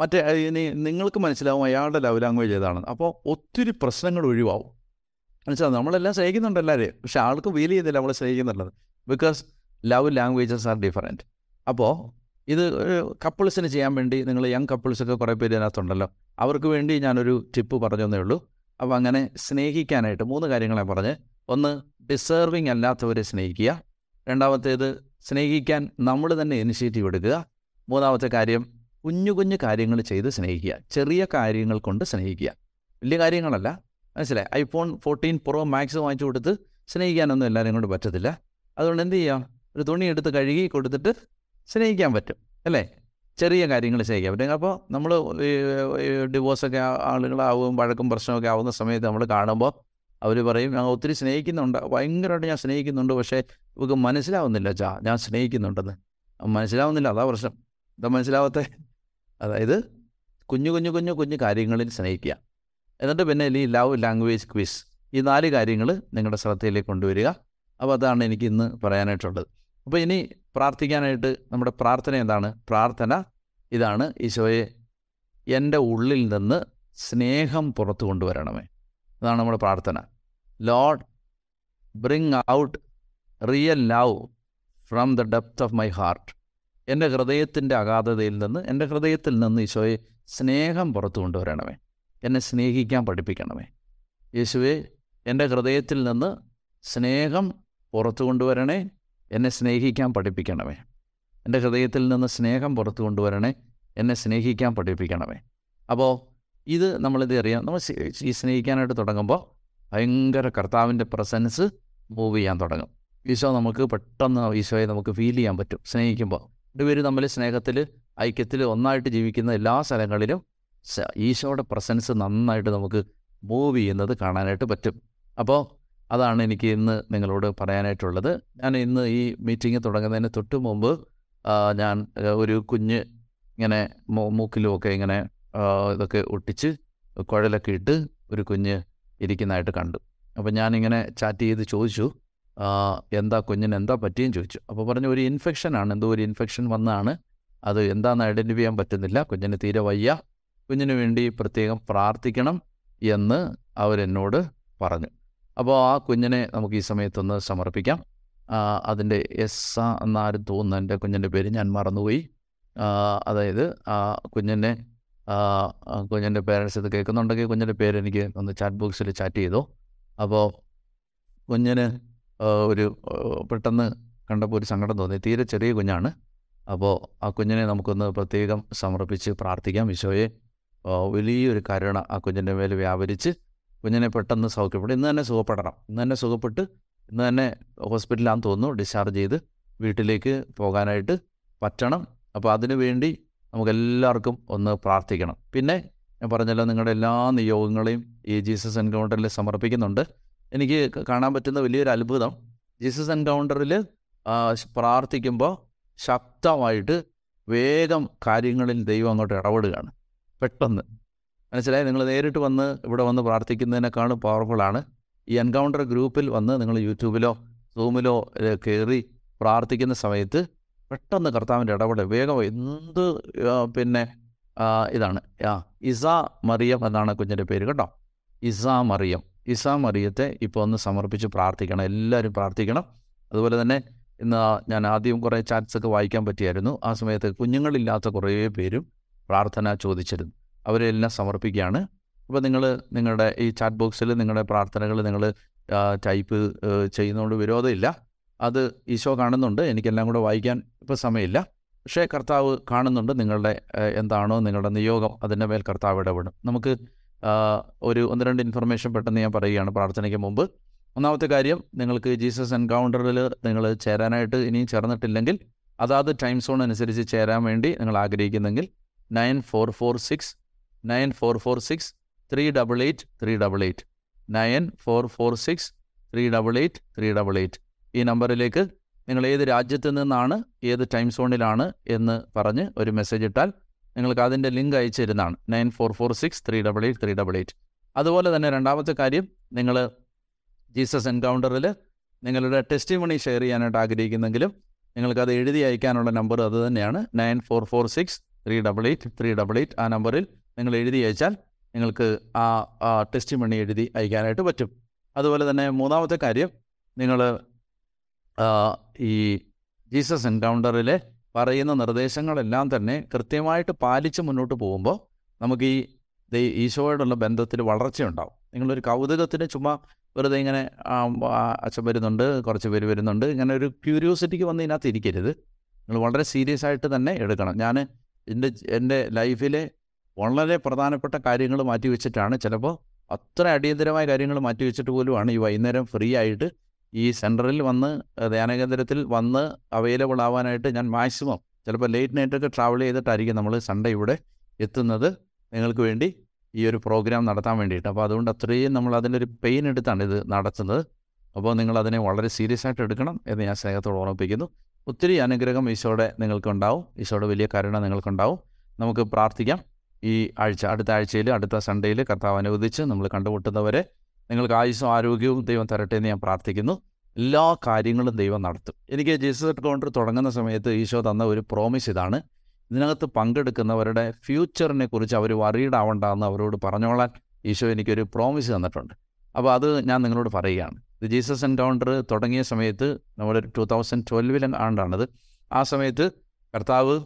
Speaker 1: മറ്റേ നിങ്ങൾക്ക് മനസ്സിലാവും അയാളുടെ ലവ് ലാംഗ്വേജ് ഏതാണ്. അപ്പോൾ ഒത്തിരി പ്രശ്നങ്ങൾ ഒഴിവാവും. മനസ്സിലാവും നമ്മളെല്ലാം സ്നേഹിക്കുന്നുണ്ട് എല്ലാവരെയും. പക്ഷെ ആൾക്ക് ഫീൽ ചെയ്യുന്നില്ല നമ്മൾ സ്നേഹിക്കുന്നുള്ളത്. Because love languages are different അപ്പോൾ ഇത് കപ്പിൾസിന് ചെയ്യാൻ വേണ്ടി നിങ്ങൾ യങ് കപ്പിൾസൊക്കെ കുറേ പേര് ഇതിനകത്തുണ്ടല്ലോ. അവർക്ക് വേണ്ടി ഞാനൊരു ടിപ്പ് പറഞ്ഞതേ ഉള്ളൂ. അപ്പോൾ അങ്ങനെ സ്നേഹിക്കാനായിട്ട് മൂന്ന് കാര്യങ്ങളെ പറഞ്ഞ് ഒന്ന് ഡിസേർവിങ് അല്ലാത്തവരെ സ്നേഹിക്കുക. രണ്ടാമത്തേത് സ്നേഹിക്കാൻ നമ്മൾ തന്നെ ഇനിഷ്യേറ്റീവ് എടുക്കുക. മൂന്നാമത്തെ കാര്യം കുഞ്ഞു കുഞ്ഞു കാര്യങ്ങൾ ചെയ്ത് സ്നേഹിക്കുക. ചെറിയ കാര്യങ്ങൾ കൊണ്ട് സ്നേഹിക്കുക. വലിയ കാര്യങ്ങളല്ല. മനസ്സിലായി? ഐഫോൺ ഫോർട്ടീൻ പ്രോ മാക്സ് വാങ്ങിച്ചു കൊടുത്ത് സ്നേഹിക്കാനൊന്നും എല്ലാവരും കൊണ്ട് പറ്റത്തില്ല. അതുകൊണ്ട് എന്ത് ചെയ്യാം? ഒരു തുണി എടുത്ത് കഴുകി കൊടുത്തിട്ട് സ്നേഹിക്കാൻ പറ്റും. അല്ലേ? ചെറിയ കാര്യങ്ങൾ സ്നേഹിക്കാൻ പറ്റും. അപ്പോൾ നമ്മൾ ഡിവോഴ്സൊക്കെ ആളുകളാവും വഴക്കും പ്രശ്നമൊക്കെ ആവുന്ന സമയത്ത് നമ്മൾ കാണുമ്പോൾ അവർ പറയും ഞാൻ ഒത്തിരി സ്നേഹിക്കുന്നുണ്ട്. ഭയങ്കരമായിട്ട് ഞാൻ സ്നേഹിക്കുന്നുണ്ട്. പക്ഷേ ഇവർക്ക് മനസ്സിലാവുന്നില്ല. ചാ ഞാൻ സ്നേഹിക്കുന്നുണ്ടെന്ന്. മനസ്സിലാവുന്നില്ല. അതാ പ്രശ്നം. എന്താ മനസ്സിലാവത്തെ. അതായത് കുഞ്ഞു കുഞ്ഞു കുഞ്ഞു കുഞ്ഞു കാര്യങ്ങളിൽ സ്നേഹിക്കുക. എന്നിട്ട് പിന്നെ ഈ ലവ് ലാംഗ്വേജ് ക്വിസ് ഈ നാല് കാര്യങ്ങൾ നിങ്ങളുടെ ശ്രദ്ധയിലേക്ക് കൊണ്ടുവരിക. അപ്പോൾ അതാണ് എനിക്ക് ഇന്ന് പറയാനായിട്ടുള്ളത്. അപ്പോൾ ഇനി പ്രാർത്ഥിക്കാനായിട്ട് നമ്മുടെ പ്രാർത്ഥന എന്താണ്? പ്രാർത്ഥന ഇതാണ്. ഈശോയെ എന്റെ ഉള്ളിൽ നിന്ന് സ്നേഹം പുറത്തു കൊണ്ടുവരണമേ. അതാണ് നമ്മുടെ പ്രാർത്ഥന. Lord bring out real love from the depth of my heart എന്റെ ഹൃദയത്തിന്റെ അഗാധതയിൽ നിന്ന് എന്റെ ഹൃദയത്തിൽ നിന്ന് ഈശോയെ സ്നേഹം പുറത്തു കൊണ്ടുവരണമേ. എന്നെ സ്നേഹിക്കാൻ പഠിപ്പിക്കണമേ. യേശുവെ എന്റെ ഹൃദയത്തിൽ നിന്ന് സ്നേഹം പുറത്തു കൊണ്ടുവരണേ. എന്നെ സ്നേഹിക്കാൻ പഠിപ്പിക്കണമേ. എന്റെ ഹൃദയത്തിൽ നിന്ന് സ്നേഹം പുറത്തു കൊണ്ടുവരണേ. എന്നെ സ്നേഹിക്കാൻ പഠിപ്പിക്കണമേ. അപ്പോൾ ഇത് നമ്മളിത് അറിയാം. നമ്മൾ സ്നേഹിക്കാനായിട്ട് തുടങ്ങുമ്പോൾ ഭയങ്കര കർത്താവിന്റെ പ്രസൻസ് മൂവ് ചെയ്യാൻ തുടങ്ങും. ഈശോ നമുക്ക് പെട്ടെന്ന് ഈശോയെ നമുക്ക് ഫീൽ ചെയ്യാൻ പറ്റും. സ്നേഹിക്കുമ്പോൾ രണ്ടുപേരും തമ്മിൽ സ്നേഹത്തിൽ ഐക്യത്തിൽ ഒന്നായിട്ട് ജീവിക്കുന്ന എല്ലാ സ്ഥലങ്ങളിലും ഈശോയുടെ പ്രസൻസ് നന്നായിട്ട് നമുക്ക് മൂവ് ചെയ്യുന്നത് കാണാനായിട്ട് പറ്റും. അപ്പോൾ അതാണ് എനിക്ക് ഇന്ന് നിങ്ങളോട് പറയാനായിട്ടുള്ളത്. ഞാൻ ഇന്ന് ഈ മീറ്റിംഗ് തുടങ്ങുന്നതിന് തൊട്ട് മുമ്പ് ഞാൻ ഒരു കുഞ്ഞ് ഇങ്ങനെ മൂക്കിലുമൊക്കെ ഇങ്ങനെ ഇതൊക്കെ ഒട്ടിച്ച് കുഴലൊക്കെ ഇട്ട് ഒരു കുഞ്ഞ് ഇരിക്കുന്നതായിട്ട് കണ്ടു. അപ്പോൾ ഞാനിങ്ങനെ ചാറ്റ് ചെയ്ത് ചോദിച്ചു എന്താ കുഞ്ഞിന് എന്താ പറ്റിയെന്ന് ചോദിച്ചു. അപ്പോൾ പറഞ്ഞു ഒരു ഇൻഫെക്ഷനാണ് എന്തോ ഒരു ഇൻഫെക്ഷൻ വന്നാണ്. അത് എന്താണെന്ന് ഐഡന്റിഫൈ ചെയ്യാൻ പറ്റുന്നില്ല. കുഞ്ഞിന് തീരെ വയ്യ. കുഞ്ഞിന് വേണ്ടി പ്രത്യേകം പ്രാർത്ഥിക്കണം എന്ന് അവരെന്നോട് പറഞ്ഞു. അപ്പോൾ ആ കുഞ്ഞിനെ നമുക്ക് ഈ സമയത്തൊന്ന് സമർപ്പിക്കാം. അതിന്റെ എസ് എന്നാരും തോന്നുന്നു. എന്റെ കുഞ്ഞിന്റെ പേര് ഞാൻ മറന്നുപോയി. അതായത് ആ കുഞ്ഞിനെ കുഞ്ഞിന്റെ പേരൻസ് ഇത് കേൾക്കുന്നുണ്ടെങ്കിൽ കുഞ്ഞിന്റെ പേര് എനിക്ക് ഒന്ന് ചാറ്റ് ബോക്സിൽ ചാറ്റ് ചെയ്തു. അപ്പോൾ കുഞ്ഞിന് ഒരു പെട്ടെന്ന് കണ്ടപ്പോൾ ഒരു സങ്കടം തോന്നി. തീരെ ചെറിയ കുഞ്ഞാണ്. അപ്പോൾ ആ കുഞ്ഞിനെ നമുക്കൊന്ന് പ്രത്യേകം സമർപ്പിച്ച് പ്രാർത്ഥിക്കാം. വിശോയെ വലിയൊരു കരുണ ആ കുഞ്ഞിന്റെ മേൽ വ്യാപരിച്ച് കുഞ്ഞിനെ പെട്ടെന്ന് സൗഖ്യപ്പെടും ഇന്ന് തന്നെ സുഖപ്പെടണം. ഇന്ന് തന്നെ സുഖപ്പെട്ട് ഇന്ന് തന്നെ ഹോസ്പിറ്റലാന്ന് തോന്നുന്നു. ഡിസ്ചാർജ് ചെയ്ത് വീട്ടിലേക്ക് പോകാനായിട്ട് പറ്റണം. അപ്പോൾ അതിനു വേണ്ടി നമുക്കെല്ലാവർക്കും ഒന്ന് പ്രാർത്ഥിക്കണം. പിന്നെ ഞാൻ പറഞ്ഞല്ലോ നിങ്ങളുടെ എല്ലാ നിയോഗങ്ങളെയും ഈ ജീസസ് എൻകൗണ്ടറിൽ സമർപ്പിക്കുന്നുണ്ട്. എനിക്ക് കാണാൻ പറ്റുന്ന വലിയൊരു അത്ഭുതം. ജീസസ് എൻകൗണ്ടറിൽ പ്രാർത്ഥിക്കുമ്പോൾ ശക്തമായിട്ട് വേഗം കാര്യങ്ങളിൽ ദൈവം അങ്ങോട്ട് ഇടപെടുകയാണ്. പെട്ടെന്ന്. മനസ്സിലായി? നിങ്ങൾ നേരിട്ട് വന്ന് ഇവിടെ വന്ന് പ്രാർത്ഥിക്കുന്നതിനേക്കാളും പവർഫുള്ളാണ് ഈ എൻകൗണ്ടർ ഗ്രൂപ്പിൽ വന്ന് നിങ്ങൾ യൂട്യൂബിലോ സൂമിലോ കയറി പ്രാർത്ഥിക്കുന്ന സമയത്ത് പെട്ടെന്ന് കർത്താവിന്റെ ഇടപെടൽ വേഗം എന്ത് പിന്നെ ഇതാണ് ആ ഇസ മറിയം എന്നാണ് കുഞ്ഞിന്റെ പേര് കേട്ടോ. ഇസ മറിയം. ഇസ മറിയത്തെ ഇപ്പോൾ ഒന്ന് സമർപ്പിച്ച് പ്രാർത്ഥിക്കണം. എല്ലാവരും പ്രാർത്ഥിക്കണം. അതുപോലെ തന്നെ ഇന്ന് ഞാൻ ആദ്യം കുറേ ചാറ്റ്സ് ഒക്കെ വായിക്കാൻ പറ്റിയായിരുന്നു. ആ സമയത്ത് കുഞ്ഞുങ്ങളില്ലാത്ത കുറേ പേരും പ്രാർത്ഥന ചോദിച്ചിരുന്നു. അവരെല്ലാം സമർപ്പിക്കുകയാണ്. അപ്പോൾ നിങ്ങൾ നിങ്ങളുടെ ഈ ചാറ്റ് ബോക്സിൽ നിങ്ങളുടെ പ്രാർത്ഥനകൾ നിങ്ങൾ ടൈപ്പ് ചെയ്യുന്നതുകൊണ്ട് വിരോധമില്ല. അത് ഈശോ കാണുന്നുണ്ട്. എനിക്കെല്ലാം കൂടെ വായിക്കാൻ ഇപ്പോൾ സമയമില്ല. പക്ഷേ കർത്താവ് കാണുന്നുണ്ട് നിങ്ങളുടെ എന്താണോ നിങ്ങളുടെ നിയോഗം അതിന്റെ മേൽ കർത്താവ് ഇടപെടും. നമുക്ക് ഒരു ഒന്ന് രണ്ട് ഇൻഫർമേഷൻ പെട്ടെന്ന് ഞാൻ പറയുകയാണ് പ്രാർത്ഥനയ്ക്ക് മുമ്പ്. ഒന്നാമത്തെ കാര്യം നിങ്ങൾക്ക് ജീസസ് എൻകൗണ്ടറിൽ നിങ്ങൾ ചേരാനായിട്ട് ഇനിയും ചേർന്നിട്ടില്ലെങ്കിൽ അതാത് ടൈം സോൺ അനുസരിച്ച് ചേരാൻ വേണ്ടി നിങ്ങൾ ആഗ്രഹിക്കുന്നെങ്കിൽ nine four four six nine four four six three double eight three double eight. Nine four four six three double eight three double eight. ഈ നമ്പറിലേക്ക് നിങ്ങൾ ഏത് രാജ്യത്ത് നിന്നാണ് ഏത് ടൈം സോണിലാണ് എന്ന് പറഞ്ഞ് ഒരു മെസ്സേജ് ഇട്ടാൽ നിങ്ങൾക്ക് അതിന്റെ ലിങ്ക് അയച്ചു തരുന്നതാണ്. Nine four four six three double eight three double eight അതുപോലെ തന്നെ രണ്ടാമത്തെ കാര്യം നിങ്ങൾ ജീസസ് എൻകൗണ്ടറിൽ നിങ്ങളുടെ ടെസ്റ്റ് മണി ഷെയർ ചെയ്യാനായിട്ട് ആഗ്രഹിക്കുന്നെങ്കിലും നിങ്ങൾക്കത് എഴുതി അയക്കാനുള്ള നമ്പർ അത് തന്നെയാണ്. Nine four four six three double eight three double eight ആ നമ്പറിൽ നിങ്ങൾ എഴുതി അയച്ചാൽ നിങ്ങൾക്ക് ആ ടെസ്റ്റ് മണി എഴുതി അയക്കാനായിട്ട് പറ്റും. അതുപോലെ തന്നെ മൂന്നാമത്തെ കാര്യം നിങ്ങൾ ഈ ജീസസ് എൻകൗണ്ടറിലെ പറയുന്ന നിർദ്ദേശങ്ങളെല്ലാം തന്നെ കൃത്യമായിട്ട് പാലിച്ച് മുന്നോട്ട് പോകുമ്പോൾ നമുക്ക് ഈ ഈശോയോടുള്ള ബന്ധത്തിൽ വളർച്ചയുണ്ടാവും. നിങ്ങളൊരു കൗതുകത്തിന് ചുമ്മാ വെറുതെ ഇങ്ങനെ അച്ഛൻ വരുന്നുണ്ട് കുറച്ച് പേര് വരുന്നുണ്ട് ഇങ്ങനെ ഒരു ക്യൂരിയോസിറ്റിക്ക് വന്ന് ഇതിനകത്ത് ഇരിക്കരുത്. നിങ്ങൾ വളരെ സീരിയസ് ആയിട്ട് തന്നെ എടുക്കണം. ഞാൻ എന്റെ എന്റെ ലൈഫിലെ വളരെ പ്രധാനപ്പെട്ട കാര്യങ്ങൾ മാറ്റി വെച്ചിട്ടാണ് ചിലപ്പോൾ അത്ര അടിയന്തരമായ കാര്യങ്ങൾ മാറ്റി വെച്ചിട്ട് പോലുമാണ് ഈ വൈകുന്നേരം ഫ്രീ ആയിട്ട് ഈ സെന്ററിൽ വന്ന് ധ്യാനകേന്ദ്രത്തിൽ വന്ന് അവൈലബിൾ ആവാനായിട്ട് ഞാൻ മാക്സിമം ചിലപ്പോൾ ലേറ്റ് നൈറ്റൊക്കെ ട്രാവൽ ചെയ്തിട്ടായിരിക്കും നമ്മൾ സൺഡേ ഇവിടെ എത്തുന്നത്. നിങ്ങൾക്ക് വേണ്ടി ഈ ഒരു പ്രോഗ്രാം നടത്താൻ വേണ്ടിയിട്ട്. അപ്പോൾ അതുകൊണ്ട് അത്രയും നമ്മൾ ഒരു പെയിൻ എടുത്താണ് ഇത് നടത്തുന്നത്. അപ്പോൾ നിങ്ങൾ അതിനെ വളരെ സീരിയസ് ആയിട്ട് എടുക്കണം എന്ന് ഞാൻ സ്നേഹത്തോട് ഓർമ്മിപ്പിക്കുന്നു. ഒത്തിരി അനുഗ്രഹം ഈശോയുടെ നിങ്ങൾക്കുണ്ടാവും. ഈശോയുടെ വലിയ കരുണ നിങ്ങൾക്കുണ്ടാവും. നമുക്ക് പ്രാർത്ഥിക്കാം. ഈ ആഴ്ച അടുത്ത ആഴ്ചയിൽ അടുത്ത സൺഡേയിൽ കർത്താവ് അനുവദിച്ച് നമ്മൾ കണ്ടുമുട്ടുന്നവരെ നിങ്ങൾക്ക് ആയുസ്സും ആരോഗ്യവും ദൈവം തരട്ടെ എന്ന് ഞാൻ പ്രാർത്ഥിക്കുന്നു. എല്ലാ കാര്യങ്ങളും ദൈവം നടത്തും. എനിക്ക് ജീസസ് എൻകൗണ്ടർ തുടങ്ങുന്ന സമയത്ത് ഈശോ തന്ന ഒരു പ്രോമിസ് ഇതാണ്. ഇതിനകത്ത് പങ്കെടുക്കുന്നവരുടെ ഫ്യൂച്ചറിനെ കുറിച്ച് അവർ വറീഡ് ആവണ്ടെന്ന് അവരോട് പറഞ്ഞോളാൻ ഈശോ എനിക്കൊരു പ്രോമിസ് തന്നിട്ടുണ്ട്. അപ്പോൾ അത് ഞാൻ നിങ്ങളോട് പറയുകയാണ്. ഇത് ജീസസ് എൻകൗണ്ടർ തുടങ്ങിയ സമയത്ത് നമ്മുടെ ടു തൗസൻഡ് ട്വൽവിൽ ആണ്ടാണത്. ആ സമയത്ത് കർത്താവ്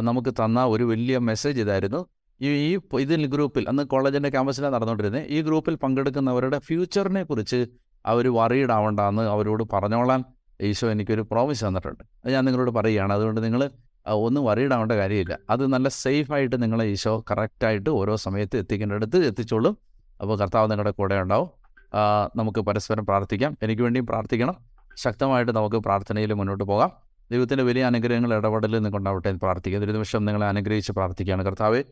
Speaker 1: നമുക്ക് തന്ന ഒരു വലിയ മെസ്സേജ് ഇതായിരുന്നു. ഈ ഈ ഇതിൽ ഗ്രൂപ്പിൽ അന്ന് കോളേജിന്റെ ക്യാമ്പസിലാണ് നടന്നുകൊണ്ടിരുന്നത്. ഈ ഗ്രൂപ്പിൽ പങ്കെടുക്കുന്നവരുടെ ഫ്യൂച്ചറിനെ കുറിച്ച് അവർ വറീഡ് ആവണ്ടെന്ന് അവരോട് പറഞ്ഞോളാൻ ഈശോ എനിക്കൊരു പ്രോമിസ് തന്നിട്ടുണ്ട്. അത് ഞാൻ നിങ്ങളോട് പറയുകയാണ്. അതുകൊണ്ട് നിങ്ങൾ ഒന്നും വറീഡ് ആവേണ്ട കാര്യമില്ല. അത് നല്ല സേഫായിട്ട് നിങ്ങളെ ഈശോ കറക്റ്റായിട്ട് ഓരോ സമയത്ത് എത്തിക്കേണ്ടടുത്ത് എത്തിച്ചോളും. അപ്പോൾ കർത്താവ് നിങ്ങളുടെ കൂടെ ഉണ്ടാവും. നമുക്ക് പരസ്പരം പ്രാർത്ഥിക്കാം. എനിക്ക് വേണ്ടിയും പ്രാർത്ഥിക്കണം. ശക്തമായിട്ട് നമുക്ക് പ്രാർത്ഥനയിൽ മുന്നോട്ട് പോകാം. ദൈവത്തിന്റെ വലിയ അനുഗ്രഹങ്ങൾ ഇടപെടലിൽ നിന്ന് കൊണ്ടാവട്ടെ എന്ന് പ്രാർത്ഥിക്കുക ഒരു നിമിഷം നിങ്ങളെ അനുഗ്രഹിച്ച് പ്രാർത്ഥിക്കുകയാണ്. കർത്താവെ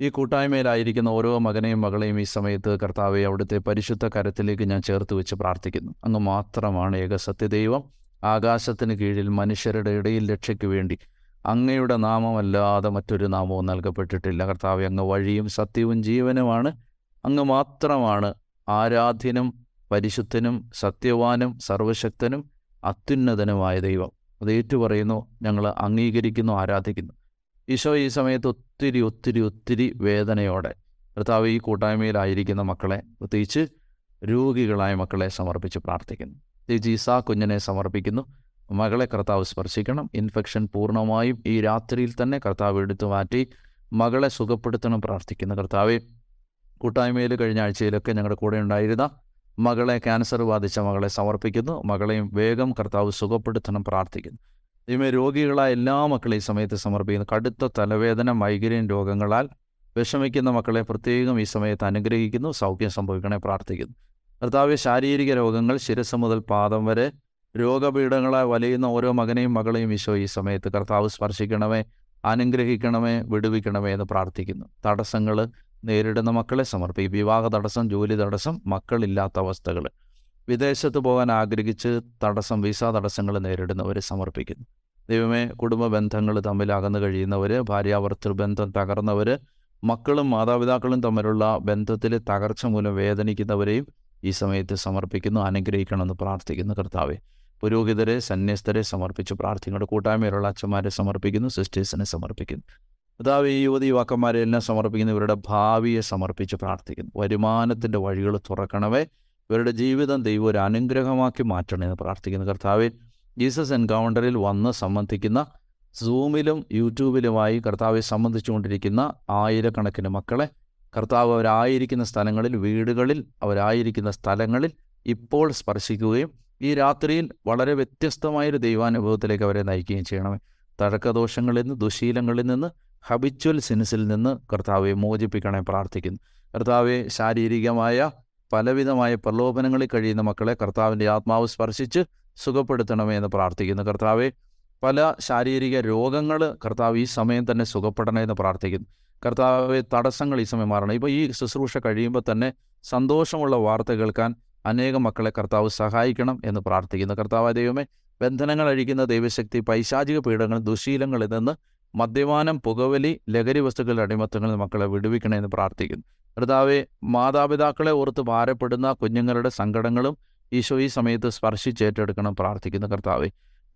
Speaker 1: ഈ കൂട്ടായ്മയിലായിരിക്കുന്ന ഓരോ മകനെയും മകളെയും ഈ സമയത്ത് കർത്താവെ അവിടുത്തെ പരിശുദ്ധ കരത്തിലേക്ക് ഞാൻ ചേർത്ത് വെച്ച് പ്രാർത്ഥിക്കുന്നു. അങ്ങ് മാത്രമാണ് ഏക സത്യദൈവം. ആകാശത്തിന് കീഴിൽ മനുഷ്യരുടെ ഇടയിൽ രക്ഷയ്ക്ക് വേണ്ടി അങ്ങയുടെ നാമമല്ലാതെ മറ്റൊരു നാമവും നൽകപ്പെട്ടിട്ടില്ല. കർത്താവെ അങ്ങ് വഴിയും സത്യവും ജീവനുമാണ്. അങ്ങ് മാത്രമാണ് ആരാധ്യനും പരിശുദ്ധനും സത്യവാനും സർവശക്തനും അത്യുന്നതനുമായ ദൈവം. അത് ഏറ്റുപറയുന്നു ഞങ്ങൾ അംഗീകരിക്കുന്നു ആരാധിക്കുന്നു. ഈശോ ഈ സമയത്ത് ഒത്തിരി ഒത്തിരി ഒത്തിരി വേദനയോടെ കർത്താവ് ഈ കൂട്ടായ്മയിലായിരിക്കുന്ന മക്കളെ പ്രത്യേകിച്ച് രോഗികളായ മക്കളെ സമർപ്പിച്ച് പ്രാർത്ഥിക്കുന്നു. പ്രത്യേകിച്ച് ഈസാ കുഞ്ഞിനെ സമർപ്പിക്കുന്നു. മകളെ കർത്താവ് സ്പർശിക്കണം. ഇൻഫെക്ഷൻ പൂർണമായും ഈ രാത്രിയിൽ തന്നെ കർത്താവ് എടുത്തു മാറ്റി മകളെ സുഖപ്പെടുത്തണം പ്രാർത്ഥിക്കുന്നു. കർത്താവ് കൂട്ടായ്മയിൽ കഴിഞ്ഞ ആഴ്ചയിലൊക്കെ ഞങ്ങളുടെ കൂടെ ഉണ്ടായിരുന്ന മകളെ ക്യാൻസർ ബാധിച്ച മകളെ സമർപ്പിക്കുന്നു. മകളെയും വേഗം കർത്താവ് സുഖപ്പെടുത്തണം പ്രാർത്ഥിക്കുന്നു. ദൈവമേ രോഗികളായ എല്ലാ മക്കളെയും ഈ സമയത്ത് സമർപ്പിക്കുന്നു. കടുത്ത തലവേദന മൈഗ്രെയിൻ രോഗങ്ങളാൽ വിഷമിക്കുന്ന മക്കളെ പ്രത്യേകം ഈ സമയത്ത് അനുഗ്രഹിക്കുന്നു സൗഖ്യം സംഭവിക്കണേ പ്രാർത്ഥിക്കുന്നു. കർത്താവ് ശാരീരിക രോഗങ്ങൾ ശിരസ് മുതൽ പാദം വരെ രോഗപീഠങ്ങളായി വലയുന്ന ഓരോ മകനെയും മകളെയും ഈശോ ഈ സമയത്ത് കർത്താവ് സ്പർശിക്കണമേ അനുഗ്രഹിക്കണമേ വിടുവിക്കണമേ എന്ന് പ്രാർത്ഥിക്കുന്നു. തടസ്സങ്ങൾ നേരിടുന്ന മക്കളെ സമർപ്പിക്കും വിവാഹ തടസ്സം ജോലി തടസ്സം മക്കളില്ലാത്ത അവസ്ഥകൾ. വിദേശത്ത് പോകാൻ ആഗ്രഹിച്ച് തടസ്സം വിസ തടസ്സങ്ങൾ നേരിടുന്നവർ സമർപ്പിക്കുന്നു. ദൈവമേ കുടുംബ ബന്ധങ്ങൾ തമ്മിൽ അകന്നു കഴിയുന്നവർ ഭാര്യാവർത്തൃ ബന്ധം തകർന്നവർ മക്കളും മാതാപിതാക്കളും തമ്മിലുള്ള ബന്ധത്തിൽ തകർച്ച മൂലം വേദനിക്കുന്നവരെയും ഈ സമയത്ത് സമർപ്പിക്കുന്നു അനുഗ്രഹിക്കണമെന്ന് പ്രാർത്ഥിക്കുന്നു കർത്താവെ. പുരോഹിതരെ സന്യസ്തരെ സമർപ്പിച്ച് പ്രാർത്ഥിക്കുന്നു. കൂട്ടായ്മയിലുള്ള അച്ഛന്മാരെ സമർപ്പിക്കുന്നു സിസ്റ്റേഴ്സിനെ സമർപ്പിക്കുന്നു. കർത്താവ് ഈ യുവതി യുവാക്കന്മാരെ എല്ലാം സമർപ്പിക്കുന്നു. ഇവരുടെ ഭാവിയെ സമർപ്പിച്ച് പ്രാർത്ഥിക്കുന്നു. വരുമാനത്തിന്റെ വഴികൾ തുറക്കണമേ. ഇവരുടെ ജീവിതം ദൈവം ഒരു അനുഗ്രഹമാക്കി മാറ്റണമെന്ന് പ്രാർത്ഥിക്കുന്നു. കർത്താവിൽ ജീസസ് എൻകൗണ്ടറിൽ വന്ന് സംബന്ധിക്കുന്ന സൂമിലും യൂട്യൂബിലുമായി കർത്താവെ സംബന്ധിച്ചുകൊണ്ടിരിക്കുന്ന ആയിരക്കണക്കിന് മക്കളെ കർത്താവ് അവരായിരിക്കുന്ന സ്ഥലങ്ങളിൽ വീടുകളിൽ അവരായിരിക്കുന്ന സ്ഥലങ്ങളിൽ ഇപ്പോൾ സ്പർശിക്കുകയും ഈ രാത്രിയിൽ വളരെ വ്യത്യസ്തമായൊരു ദൈവാനുഭവത്തിലേക്ക് അവരെ നയിക്കുകയും ചെയ്യണമേ. തഴക്കദോഷങ്ങളിൽ നിന്ന് ദുശീലങ്ങളിൽ നിന്ന് ഹബിച്വൽ സിൻസിൽ നിന്ന് കർത്താവെ മോചിപ്പിക്കണേ പ്രാർത്ഥിക്കുന്നു. കർത്താവെ ശാരീരികമായ പലവിധമായ പ്രലോഭനങ്ങളിൽ കഴിയുന്ന മക്കളെ കർത്താവിന്റെ ആത്മാവ് സ്പർശിച്ച് സുഖപ്പെടുത്തണമേ എന്ന് പ്രാർത്ഥിക്കുന്നു. കർത്താവെ പല ശാരീരിക രോഗങ്ങൾ കർത്താവ് ഈ സമയം തന്നെ സുഖപ്പെടണേ എന്ന് പ്രാർത്ഥിക്കുന്നു. കർത്താവെ തടസ്സങ്ങൾ ഈ സമയം മാറണം. ഇപ്പോൾ ഈ ശുശ്രൂഷ കഴിയുമ്പോൾ തന്നെ സന്തോഷമുള്ള വാർത്ത കേൾക്കാൻ അനേകം മക്കളെ കർത്താവ് സഹായിക്കണം എന്ന് പ്രാർത്ഥിക്കുന്നു. കർത്താവ് ദൈവമേ ബന്ധനങ്ങൾ അഴിക്കുന്ന ദൈവശക്തി പൈശാചിക പീഡങ്ങൾ ദുശീലങ്ങളിൽ നിന്ന് മദ്യപാനം പുകവലി ലഹരി വസ്തുക്കളുടെ അടിമത്തങ്ങളിൽ മക്കളെ വിടുവിക്കണമെന്ന് പ്രാർത്ഥിക്കുന്നു. കർത്താവെ മാതാപിതാക്കളെ ഓർത്ത് ഭാരപ്പെടുന്ന കുഞ്ഞുങ്ങളുടെ സങ്കടങ്ങളും ഈശോ ഈ സമയത്ത് സ്പർശിച്ചേറ്റെടുക്കണം പ്രാർത്ഥിക്കുന്ന കർത്താവെ.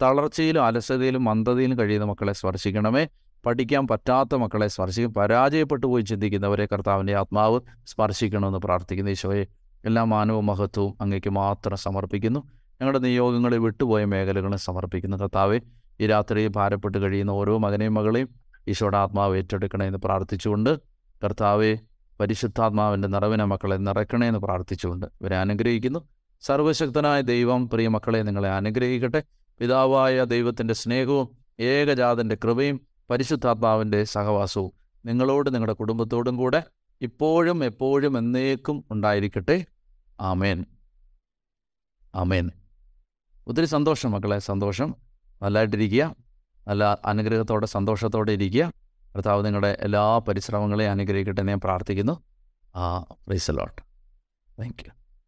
Speaker 1: തളർച്ചയിലും അലസതയിലും മന്ദതയിലും കഴിയുന്ന മക്കളെ സ്പർശിക്കണമേ. പഠിക്കാൻ പറ്റാത്ത മക്കളെ സ്പർശിക്കും. പരാജയപ്പെട്ടു പോയി ചിന്തിക്കുന്നവരെ കർത്താവിന്റെ ആത്മാവ് സ്പർശിക്കണമെന്ന് പ്രാർത്ഥിക്കുന്നു ഈശോയെ. എല്ലാ മാനവ മഹത്വവും അങ്ങേക്ക് മാത്രം സമർപ്പിക്കുന്നു. ഞങ്ങളുടെ നിയോഗങ്ങളിൽ വിട്ടുപോയ മേഖലകളും സമർപ്പിക്കുന്ന കർത്താവെ. ഈ രാത്രി ഭാരപ്പെട്ട് കഴിയുന്ന ഓരോ മകനെയും മകളെയും ഈശോയുടെ ആത്മാവ് ഏറ്റെടുക്കണമെന്ന് പ്രാർത്ഥിച്ചുകൊണ്ട് കർത്താവെ പരിശുദ്ധാത്മാവിന്റെ നിറവിനെ മക്കളെ നിറയ്ക്കണമെന്ന് പ്രാർത്ഥിച്ചുകൊണ്ട് ഇവരെ അനുഗ്രഹിക്കുന്നു. സർവശക്തനായ ദൈവം പ്രിയ മക്കളെ നിങ്ങളെ അനുഗ്രഹിക്കട്ടെ. പിതാവായ ദൈവത്തിന്റെ സ്നേഹവും ഏകജാതന്റെ കൃപയും പരിശുദ്ധാത്മാവിന്റെ സഹവാസവും നിങ്ങളോട് നിങ്ങളുടെ കുടുംബത്തോടും കൂടെ ഇപ്പോഴും എപ്പോഴും എന്നേക്കും ഉണ്ടായിരിക്കട്ടെ. ആമേൻ. ആമേൻ. ഒത്തിരി സന്തോഷം മക്കളെ സന്തോഷം. നല്ലതായിട്ടിരിക്കുക നല്ല അനുഗ്രഹത്തോടെ സന്തോഷത്തോടെ ഇരിക്കുക. കർത്താവ് നിങ്ങളുടെ എല്ലാ പരിശ്രമങ്ങളെയും അനുഗ്രഹിക്കട്ടെ ഞാൻ പ്രാർത്ഥിക്കുന്നു. ആ പ്രൈസ് ലോട്ട് താങ്ക് യു